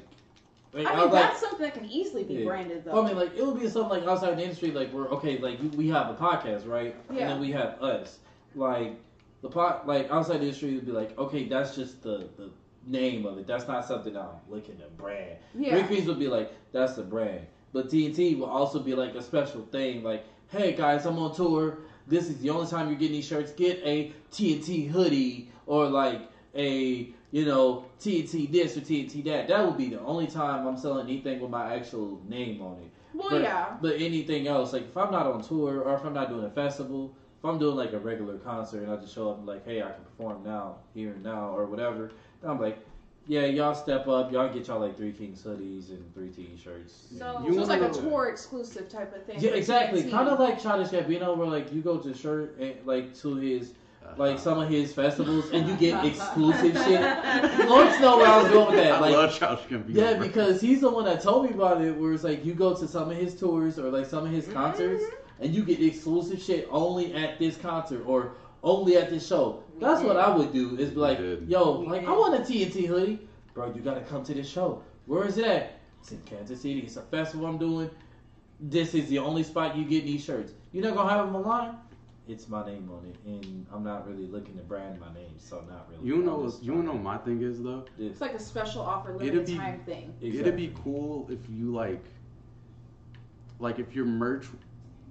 like, I I'd mean, like- that's something that can easily be Yeah. branded though. Well, I mean, like it would be something like outside the industry, like we're okay, like we- we have a podcast, right? Yeah. And then we have us, like the pot, like outside the industry would be like, okay, that's just the the name of it. That's not something I'm looking to brand. yeah. Three Kings would be like, that's the brand. But TNT will also be like a special thing, like, hey guys, I'm on tour. This is the only time you're getting these shirts. Get a TNT hoodie or like a you know TNT this or TNT that. That would be the only time I'm selling anything with my actual name on it. well, but, yeah. But anything else, like if I'm not on tour or if I'm not doing a festival, if I'm doing like a regular concert and I just show up and like, hey, I can perform now, here and now, or whatever, then I'm like, yeah, y'all step up, y'all get y'all like three Kings hoodies and three T-shirts. So- And- You so it's like a tour exclusive type of thing. yeah, exactly. Kind of like Childish Gambino, where like you go to shirt and like to his like some of his festivals and you get exclusive shit. Lord knows where I was going with that. I love Childish Gambino. Yeah, because he's the one that told me about it. Where it's like you go to some of his tours or like some of his concerts, mm-hmm. and you get exclusive shit only at this concert or only at this show. We That's what. I would do. Is be like, yo, We like did. I want a TNT hoodie, bro. You gotta come to this show. Where is it at? It's in Kansas City. It's a festival I'm doing. This is the only spot you get these shirts. You're not gonna have them online. It's my name on it, and I'm not really looking to brand my name, so not really. you know, I'm what- you know, my thing is though. to- It's like a special offer, It'd limited be- time thing. It'd be cool if you like, like if your merch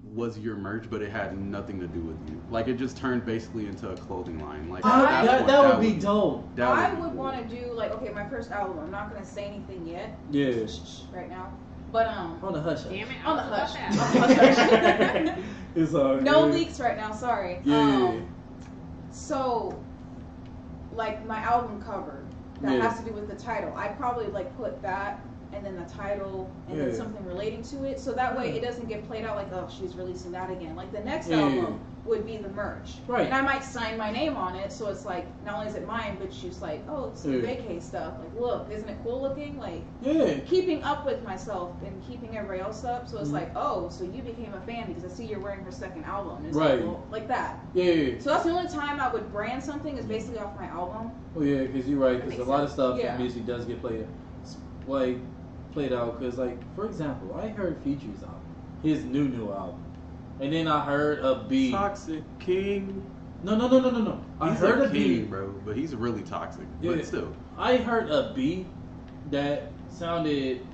was your merch, but it had nothing to do with you. Like it just turned basically into a clothing line. Like Ah, at that, point, that would be dope. that I be would cool. want to do like okay, my first album. I'm not gonna say anything yet, Yeah. right now, but um, On the hush. Damn it! On the I was hush. On the hush. it's all no leaks right now. Sorry. Yeah, yeah, Um, So, like my album cover that Yeah. has to do with the title. I'd probably like put that and then the title and then something relating to it. So that way it doesn't get played out like, oh, she's releasing that again. Like the next Yeah, yeah, album would be the merch. Right. And I might sign my name on it, so it's like not only is it mine, but she's like, oh, it's the Yeah. vacay stuff. Like, look, isn't it cool looking? Like Yeah. keeping up with myself and keeping everybody else up. So it's Mhm. like, oh, so you became a fan because I see you're wearing her second album. It's Right. like, well, like that. Yeah. So that's the only time I would brand something is basically off my album. Well, yeah, because you're right. Because a lot of stuff Yeah. in music does get played, like played out because, like, for example, I heard Future's album, his new new album, and then I heard a B. Toxic King. No, no, no, no, no, no. I he's heard a, a king, B, bro, but he's really toxic. Yeah, but still, I heard a B that sounded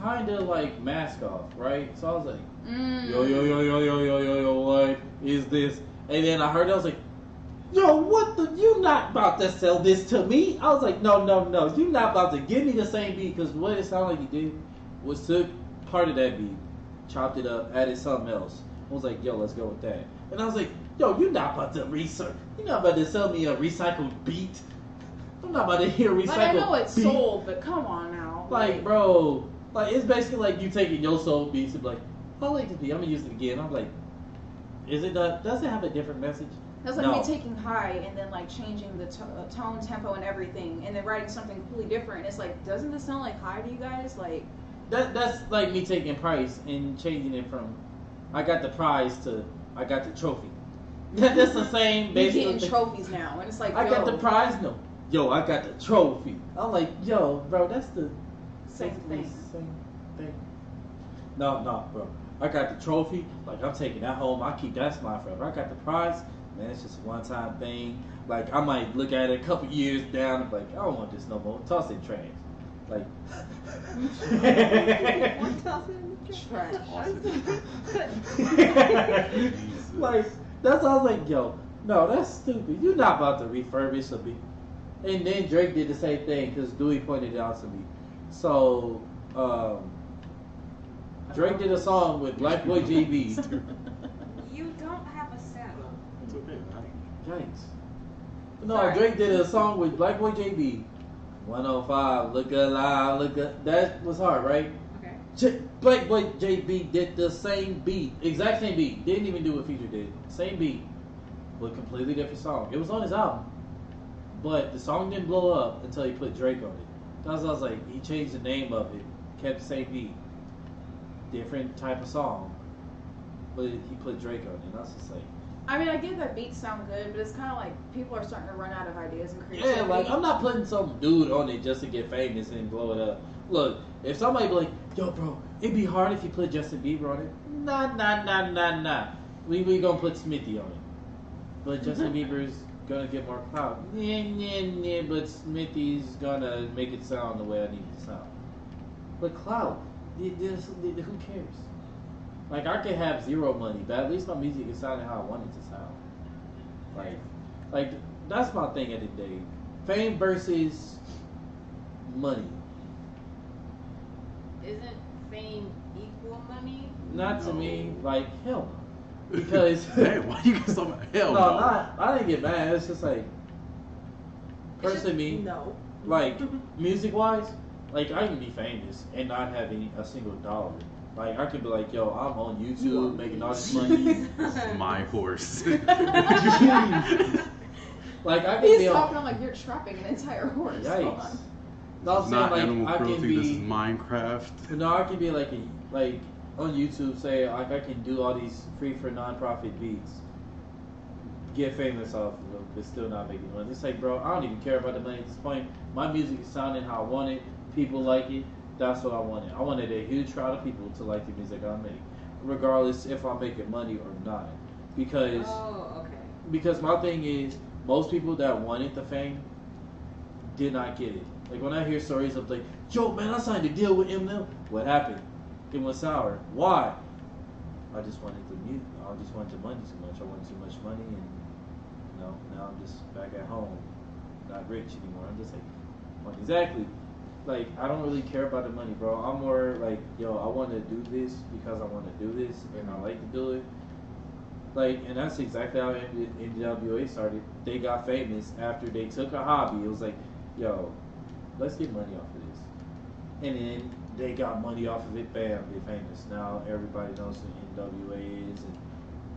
kind of like Mask Off, right? So I was like, mm. Yo, yo, yo, yo, yo, yo, yo, yo, what is this? And then I heard, I was like, yo what the you not about to sell this to me i was like no no no you not about to give me the same beat because what it sounded like you did was took part of that beat chopped it up added something else i was like yo let's go with that and i was like yo you not about to research you not about to sell me a recycled beat i'm not about to hear recycled Like I know it's beat. sold, but come on now. Like, bro, like it's basically like you taking your soul beats and be like, I like this beat, I'm gonna use it again. I'm like, is it that? Does it have a different message? That's like No. me taking high and then like changing the to- uh, tone, tempo, and everything, and then writing something completely different. It's like, doesn't this sound like high to you guys? Like, That that's like me taking price and changing it from, I got the prize to I got the trophy. that's the same basically. getting thing. trophies now, and it's like, I got the prize. No, yo, I got the trophy. I'm like, yo, bro, that's the Same thing. Same thing. No, no, bro. I got the trophy. Like I'm taking that home. I keep that smile forever. I got the prize. Man, it's just a one-time thing. Like I might look at it a couple years down. and be like, I don't want this no more. Toss it in trash. Like. Trash. like that's I was like, yo, no, that's stupid. You're not about to refurbish a beat. And then Drake did the same thing because Dewey pointed it out to me. So, um, Drake did a song with BlocBoy JB. You don't have a sound. It's okay, man. Yikes. No, Sorry. Drake did a song with BlocBoy JB. 105, look alive, look at that was hard, right? Okay. J- BlocBoy JB did the same beat, exact same beat. Didn't even do what Future did. Same beat, but completely different song. It was on his album, but the song didn't blow up until he put Drake on it. That's what I was like. He changed the name of it, kept the same beat, different type of song, but he put Drake on it. And I was just like, I mean, I get that beats sound good, but it's kind of like people are starting to run out of ideas and creativity. yeah, like I'm not putting some dude on it just to get famous and blow it up. Look, if somebody be like, yo, bro, it'd be hard if you put Justin Bieber on it. Nah, nah, nah, nah, nah. We we gonna put Smithy on it, but Justin Bieber's gonna get more clout. Yeah, yeah, yeah. But Smithy's gonna make it sound the way I need it to sound. But clout, this- who cares? Like I could have zero money, but at least my music is sounding how I want it to sound. Like, like that's my thing at the day. Fame versus money. Isn't fame equal money? Not to me. Like hell, because hey, why you get so mad? Hell no, no. not. I didn't get mad. It's just like personally me. No. Like music wise, like I can be famous and not have any a single dollar. Like I could be like, yo, I'm on YouTube making all this money. My horse. like I can He's be talking on. on like you're trapping an entire horse. Hold Yikes. on. No, I'm It's saying not like animal I can cruelty. This is. Minecraft. No, I can be like a like on YouTube. Say like I can do all these free for non-profit beats, get famous off of them, but still not making money. It's like, bro, I don't even care about the money at this point. My music is sounding how I want it. People like it. That's what I wanted. I wanted a huge crowd of people to like the music I make, regardless if I'm making money or not. Because Oh, okay. because my thing is most people that wanted the fame did not get it. Like when I hear stories of like, yo man, I signed a deal with Eminem. What happened? It went sour. Why? I just wanted the music. I just wanted the money too much. I wanted too much money, and you know now I'm just back at home, not rich anymore. I'm just like, well, exactly. Like I don't really care about the money, bro. I'm more like, yo, I want to do this because I want to do this, and I like to do it. Like, and that's exactly how NWA started. They got famous after they took a hobby. It was like, yo, let's get money off of this. And then they got money off of it. Bam, they're famous. Now everybody knows who NWA is, and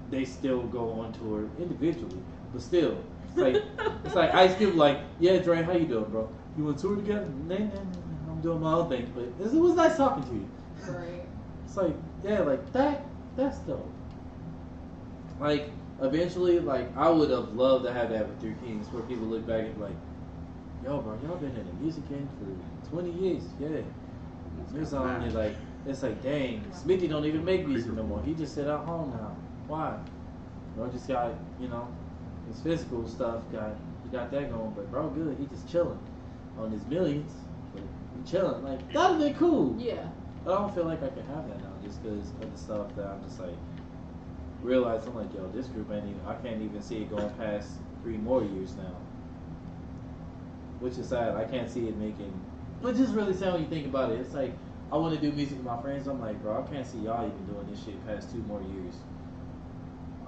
they still go on tour individually. But still, it's like it's like Ice Cube. Like, yeah, Dre, how you doing, bro? You want to tour together? Nah, nah, nah, nah, I'm doing my own thing. But it was nice talking to you. Right. It's like, yeah, like that. That's dope. Like, eventually, like I would have loved to have that with Three Kings, where people look back and be like, yo, bro, y'all been in the music game for 20 years, yeah. It's on it like it's like, dang, Smithy don't even make music no more. He just sit at home now. Why? Bro just got, you know, his physical stuff got he got that going, but bro, good. He just chilling on his millions, but he chilling. Like that'd be cool. Yeah. But I don't feel like I can have that now just because of the stuff that I'm just like realize I'm like, yo, this group ain't even I can't even see it going past three more years now. Which is sad. I can't see it making but just really sad when you think about it. It's like I want to do music with my friends. I'm like, bro, I can't see y'all even doing this shit past two more years.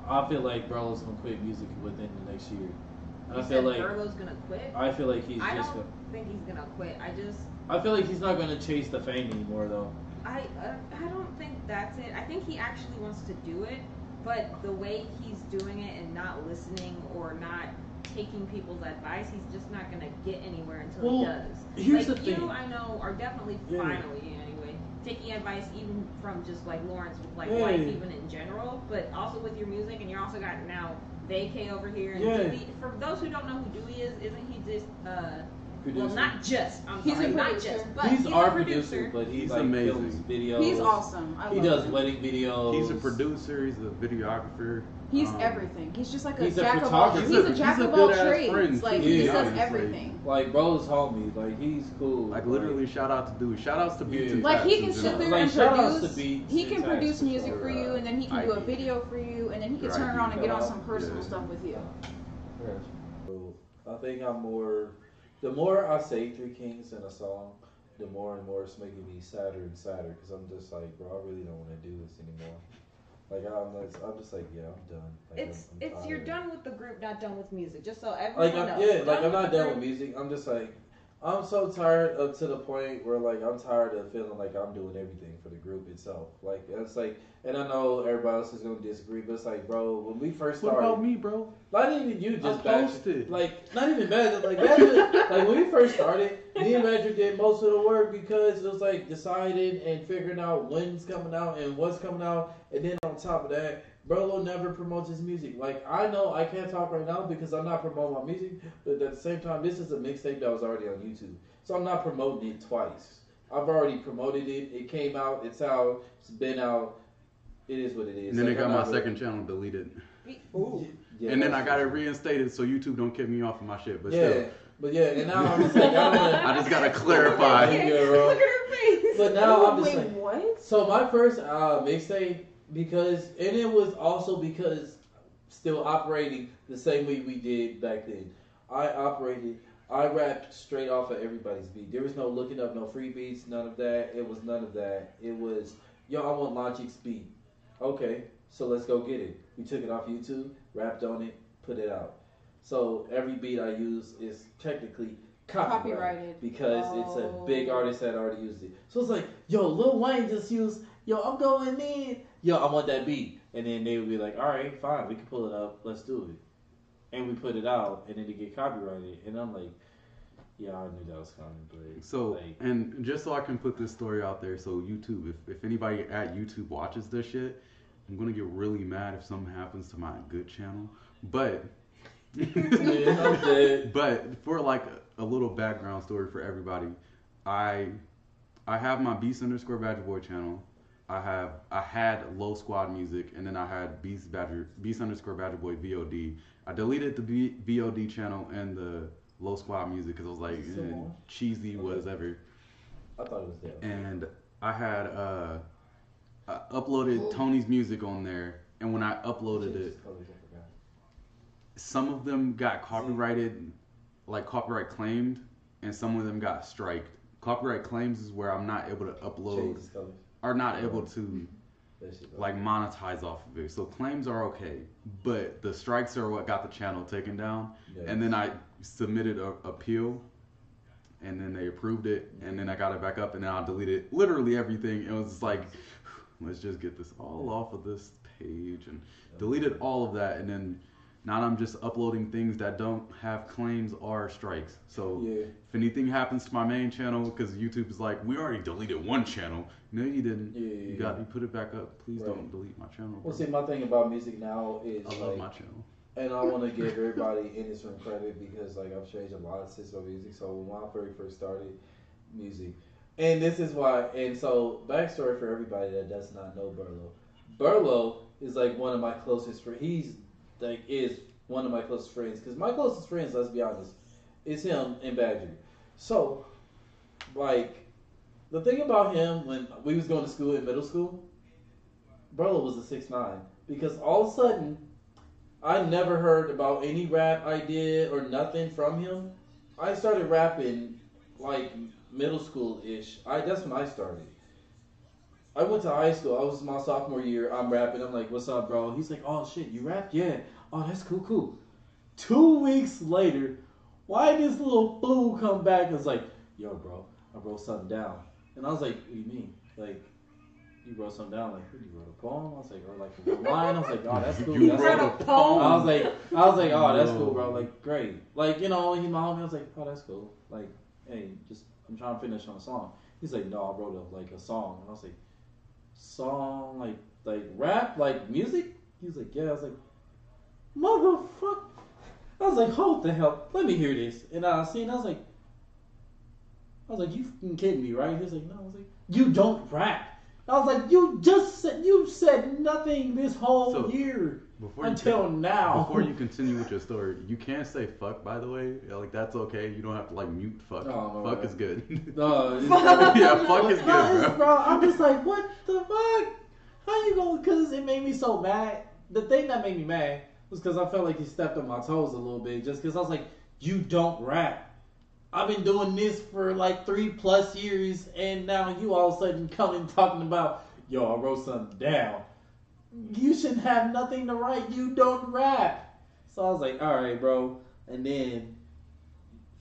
I feel like Burlow's gonna quit music within the next year. You I said feel like Burlow's gonna quit. I feel like he's I just. don't Gonna, think he's gonna quit. I just I feel like he's not gonna chase the fame anymore though. I uh, I don't think that's it. I think he actually wants to do it, but the way he's doing it and not listening or not taking people's advice, he's just not gonna get anywhere until he does. here's like the you. I know, are definitely Yeah. finally anyway taking advice even from just like Lawrence with like Yeah. life even in general, but also with your music, and you're also got now Vacay over here. And Yeah. Dewey. For those who don't know who Dewey is, isn't he just uh Producer. well not just I'm He's a sorry, not producer. just but he's, he's, our a producer, but he He's like amazing. films videos. He's awesome. I He love does him. wedding videos. He's a producer. He's a videographer. He's um, everything. He's just like a he's a jack of all. photographer. He's a He's jack a of all trades. friend, like too, he to does honest, like- everything. Like bro's homie. Like he's cool. Like literally, shout out to Dewey. Shout outs to Beats Yeah. Like he can sit general. there and shout outs to produce. He can produce music for you, and then he can do a video for you, and then he can turn IG around and get on some personal stuff with you. I think I'm more. The more I say Three Kings in a song, the more and more it's making me sadder and sadder because I'm just like, bro, I really don't want to do this anymore. Like I'm, just, I'm just like, yeah, I'm done. Like, It's I'm, I'm it's you're done with the group, not done with music. Just so everyone Like knows. yeah, like I'm not done with music. I'm just like, I'm so tired up to the point where like I'm tired of feeling like I'm doing everything for the group itself. Like it's like, and I know everybody else is gonna disagree, but it's like, bro, when we first started, What about me, bro? not even you, just posted. Like not even Badger. Like like when we first started, me and Badger did most of the work because it was like deciding and figuring out when's coming out and what's coming out, and then on top of that. Brolo never promotes his music. Like I know I can't talk right now because I'm not promoting my music, but at the same time, this is a mixtape that was already on YouTube, so I'm not promoting it twice. I've already promoted it. It came out. It's out. It's been out. It is what it is. And then Like, they got I'm my not really- second channel deleted. Ooh. Yeah, and then I that's got it reinstated so YouTube don't kick me off of my shit. But yeah, still, but yeah, and now I'm just like, I wanna, I just gotta clarify. Yeah. Look at her face. But now I'm just Wait, like, what? so my first uh, mixtape because, and it was also because still operating the same way we did back then. I operated, I rapped straight off of everybody's beat. There was no looking up, no free beats, none of that. It was none of that. It was, yo, I want Logic's beat. Okay, so let's go get it. We took it off YouTube, rapped on it, put it out. So every beat I use is technically copyrighted Copyrighted. because it's a big Oh. artist that already used it. So it's like, yo, Lil Wayne just used, yo, I'm going in, yo, I want that beat, and then they would be like, all right, fine, we can pull it up, let's do it, and we put it out, and then it get copyrighted, and I'm like, yeah, I knew that was coming, but So, like, and just so I can put this story out there, so YouTube, if, if anybody at YouTube watches this shit, I'm gonna get really mad if something happens to my good channel. But, yeah, I'm dead. but for like a, a little background story for everybody, I I have my Beast underscore Badger Boi channel. I have I had Low Squad music, and then I had Beast Badger Beast underscore Badger Boi VOD. I deleted the B, VOD channel and the Low Squad music because I was like still eh, cheesy whatever. I thought it was dead. and I had uh, I uploaded Tony's music on there, and when I uploaded it, just colors, I forgot. some of them got copyrighted, like copyright claimed, and some of them got striked. Copyright claims is where I'm not able to upload Change his colors. or not able to like monetize off of it. So claims are okay, but the strikes are what got the channel taken down. yeah. And then I submitted a appeal, and then they approved it, and then I got it back up, and then I deleted literally everything. It was just like, let's just get this all off of this page, and deleted all of that, and then now I'm just uploading things that don't have claims or strikes. So yeah. if anything happens to my main channel, because YouTube is like, we already deleted one channel. No, you didn't. Yeah, yeah, You got you put it back up. Please Right. don't delete my channel. Well, see, my thing about music now is I love like, my channel. And I want to give everybody in this room credit because like I've changed a lot of since my music. So when I very first started music, and this is why. And so backstory for everybody that does not know Burlo. Burlo is like one of my closest friends. He's like is one of my closest friends because my closest friends, let's be honest, is him and Badger. So like the thing about him when we was going to school in middle school, Burlo was a six nine because all of a sudden I never heard about any rap I did or nothing from him. I started rapping like middle school ish. I that's when I started. I went to high school. I was my sophomore year. I'm rapping. I'm like, "What's up, bro?" He's like, "Oh shit, you rap? Yeah. Oh, that's cool, cool." Two weeks later, why this little fool come back? and was like, "Yo, bro, I wrote something down," and I was like, "What do you mean? Like, you wrote something down? Like, what, you wrote a poem?" I was like, "Or like a line?" I was like, "Oh, that's cool." You that's wrote cool. a poem? I was like, I was like, oh, that's cool, bro. Like, great. Like, you know, he my homie. I was like, oh, that's cool. Like, hey, just I'm trying to finish on a song. He's like, no, I wrote a, like a song, and I was like, song, like, like rap, like music. He was like, yeah. I was like, motherfucker. I was like, hold the hell, let me hear this. And I seen, I was like, I was like, you fucking kidding me, right? He was like, no. I was like, you don't rap. I was like, you just said you said nothing this whole So, year Before you until now. Before you continue with your story, you can't say fuck. By the way, like that's okay. You don't have to like mute fuck. Oh, no, fuck right. is good. No, Yeah, fuck is good, No, it's- bro. I'm just like, what the fuck? How you going? Because it made me so mad. The thing that made me mad was because I felt like he stepped on my toes a little bit. Just because I was like, you don't rap. I've been doing this for like three plus years, and now you all of a sudden coming talking about, yo, I wrote something down. Mm-hmm. You shouldn't have nothing to write. You don't rap. So I was like, all right, bro. And then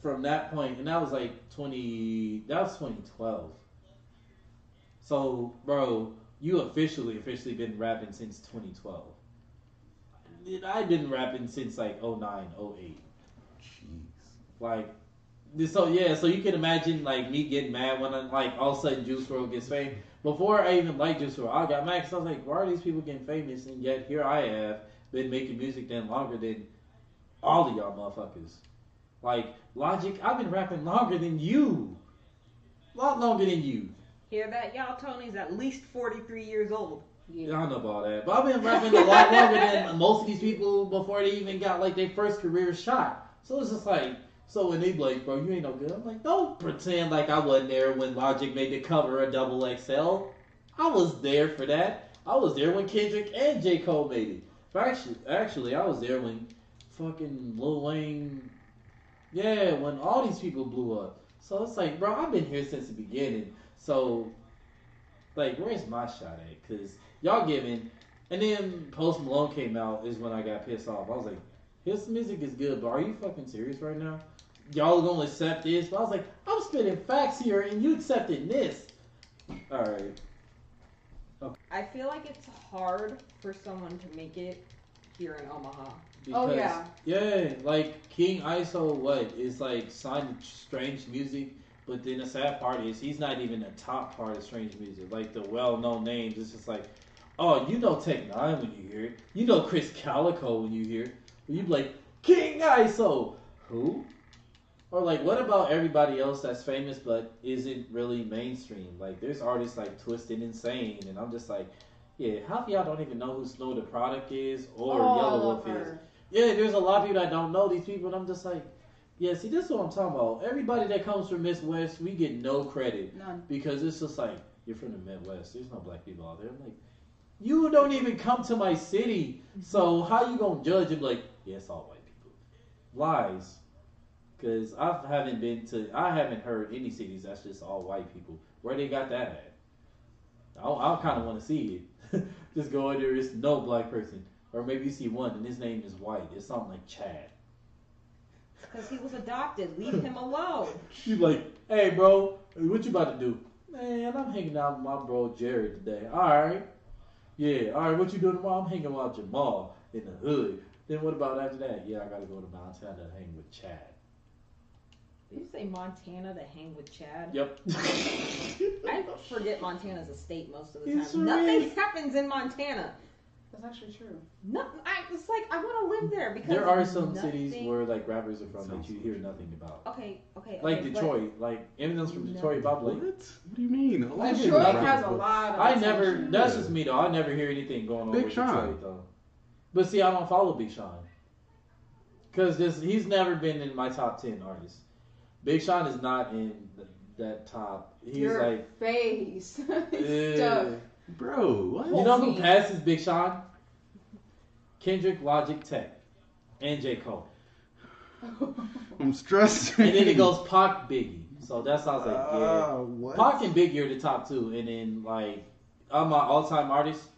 from that point, and that was like 20, that was 2012. So, bro, you officially, officially been rapping since 2012. I've been rapping since like 09, 08. Jeez. Like, so yeah, so you can imagine like me getting mad when I'm like all of a sudden Juice WRLD gets famous. Before I even liked Juice WRLD, I got mad because I was like, why are these people getting famous? And yet here I have been making music then longer than all of y'all motherfuckers. Like Logic, I've been rapping longer than you, a lot longer than you. Hear that, y'all? Tony's at least 43 years old. Yeah. I know about that, but I've been rapping a lot longer than most of these people before they even got like their first career shot. So it's just like, so when they be like, bro, you ain't no good. I'm like, don't pretend like I wasn't there when Logic made the cover of Double XL. I was there for that. I was there when Kendrick and J Cole made it. Actually, actually, I was there when fucking Lil Wayne, yeah, when all these people blew up. So it's like, bro, I've been here since the beginning. So, like, where's my shot at? Cause y'all giving, and then Post Malone came out is when I got pissed off. I was like, his music is good, but are you fucking serious right now? Y'all gonna accept this? But I was like, I'm spitting facts here, and you accepting this? All right. Okay. I feel like it's hard for someone to make it here in Omaha. Oh, yeah. Yeah, like King ISO, what is like signed Strange Music, but then the sad part is he's not even the top part of Strange Music. Like the well-known names, it's just like, oh, you know Tech N9ne when you hear it, you know Krizz Kaliko when you hear it, you be like King ISO, who? Or like, what about everybody else that's famous but isn't really mainstream? Like, there's artists like Twisted Insane, and I'm just like, yeah, half of y'all don't even know who Snow Tha Product is or All Yellow Wolf is. Yeah, there's a lot of people that don't know these people, and I'm just like, yeah, see, this is what I'm talking about. Everybody that comes from Midwest, we get no credit None. because it's just like, you're from the Midwest. There's no black people out there. I'm like, you don't even come to my city, so how you gonna judge and like, it's all white people? Lies. Because I haven't been to, I haven't heard any cities that's just all white people. Where they got that at? I, I kind of want to see it. just go in there, it's no black person. Or maybe you see one and his name is white. It's something like Chad. Because he was adopted. Leave him alone. You like, hey bro, what you about to do? Man, I'm hanging out with my bro Jared today. Alright. Yeah, alright, what you doing tomorrow? I'm hanging out with Jamal in the hood. Then what about after that? Yeah, I gotta go to Montana to hang with Chad. Did you say Montana to hang with Chad? Yep. I forget Montana's a state most of the It time. Nothing is. happens in Montana. That's actually true. No, I, it's like I want to live there because there are some nothing- cities where like rappers are from that you hear nothing about. Okay, okay, Like okay, but- Detroit, like Eminem's from Detroit, Bob What? Blake. What do you mean? A lot of Detroit people Detroit rap, has a lot of I never. That's just me though. I never hear anything going on Big with Sean. Detroit though. But see, I don't follow Big Sean because this he's never been in my top ten artists. Big Sean is not in th- that top. He's Your like, face. eh. Stuff. Bro, what? you know who passes Big Sean? Kendrick, Logic, Tech, and J Cole. I'm stressed. And then it goes Pac, Biggie. So that's how I was like, yeah. Uh, what? Pac and Biggie are the top two, and then like I'm my all-time artists,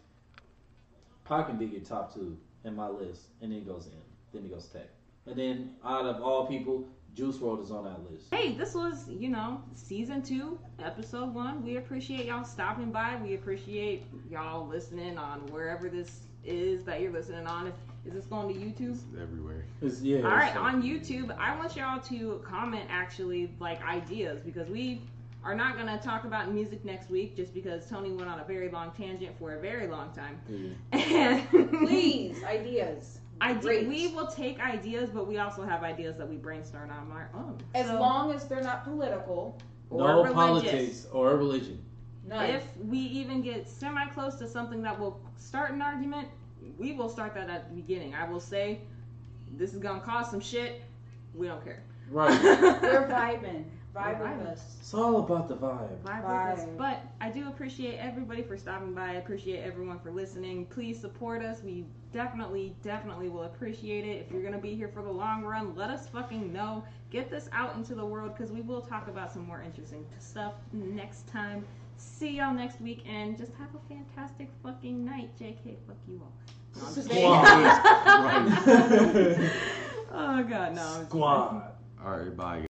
Pac and Biggie are top two in my list, and then it goes in, then it goes Tech, and then out of all people, Juice WRLD is on that list. Hey, this was, you know, season two, episode one. We appreciate y'all stopping by. We appreciate y'all listening on wherever this is that you're listening on. Is, is this going to YouTube? It's everywhere. It's, yeah. All right, so- on YouTube, I want y'all to comment actually like ideas because we are not going to talk about music next week just because Tony went on a very long tangent for a very long time. Yeah. Mm-hmm. And Please, ideas. I do, we will take ideas, but we also have ideas that we brainstorm on our own. As So, long as they're not political. or no religious. politics or religion. None. If we even get semi close to something that will start an argument, we will start that at the beginning. I will say, this is gonna cause some shit. We don't care. Right. We're vibing. Vibe Vibe with us. us. It's all about the vibe. Vibe with us. But I do appreciate everybody for stopping by. I appreciate everyone for listening. Please support us. We definitely, definitely will appreciate it. If you're gonna be here for the long run, let us fucking know. Get this out into the world because we will talk about some more interesting stuff next time. See y'all next week and just have a fantastic fucking night. JK, fuck you all. No, Squad. oh god, no. Squad. All right, bye.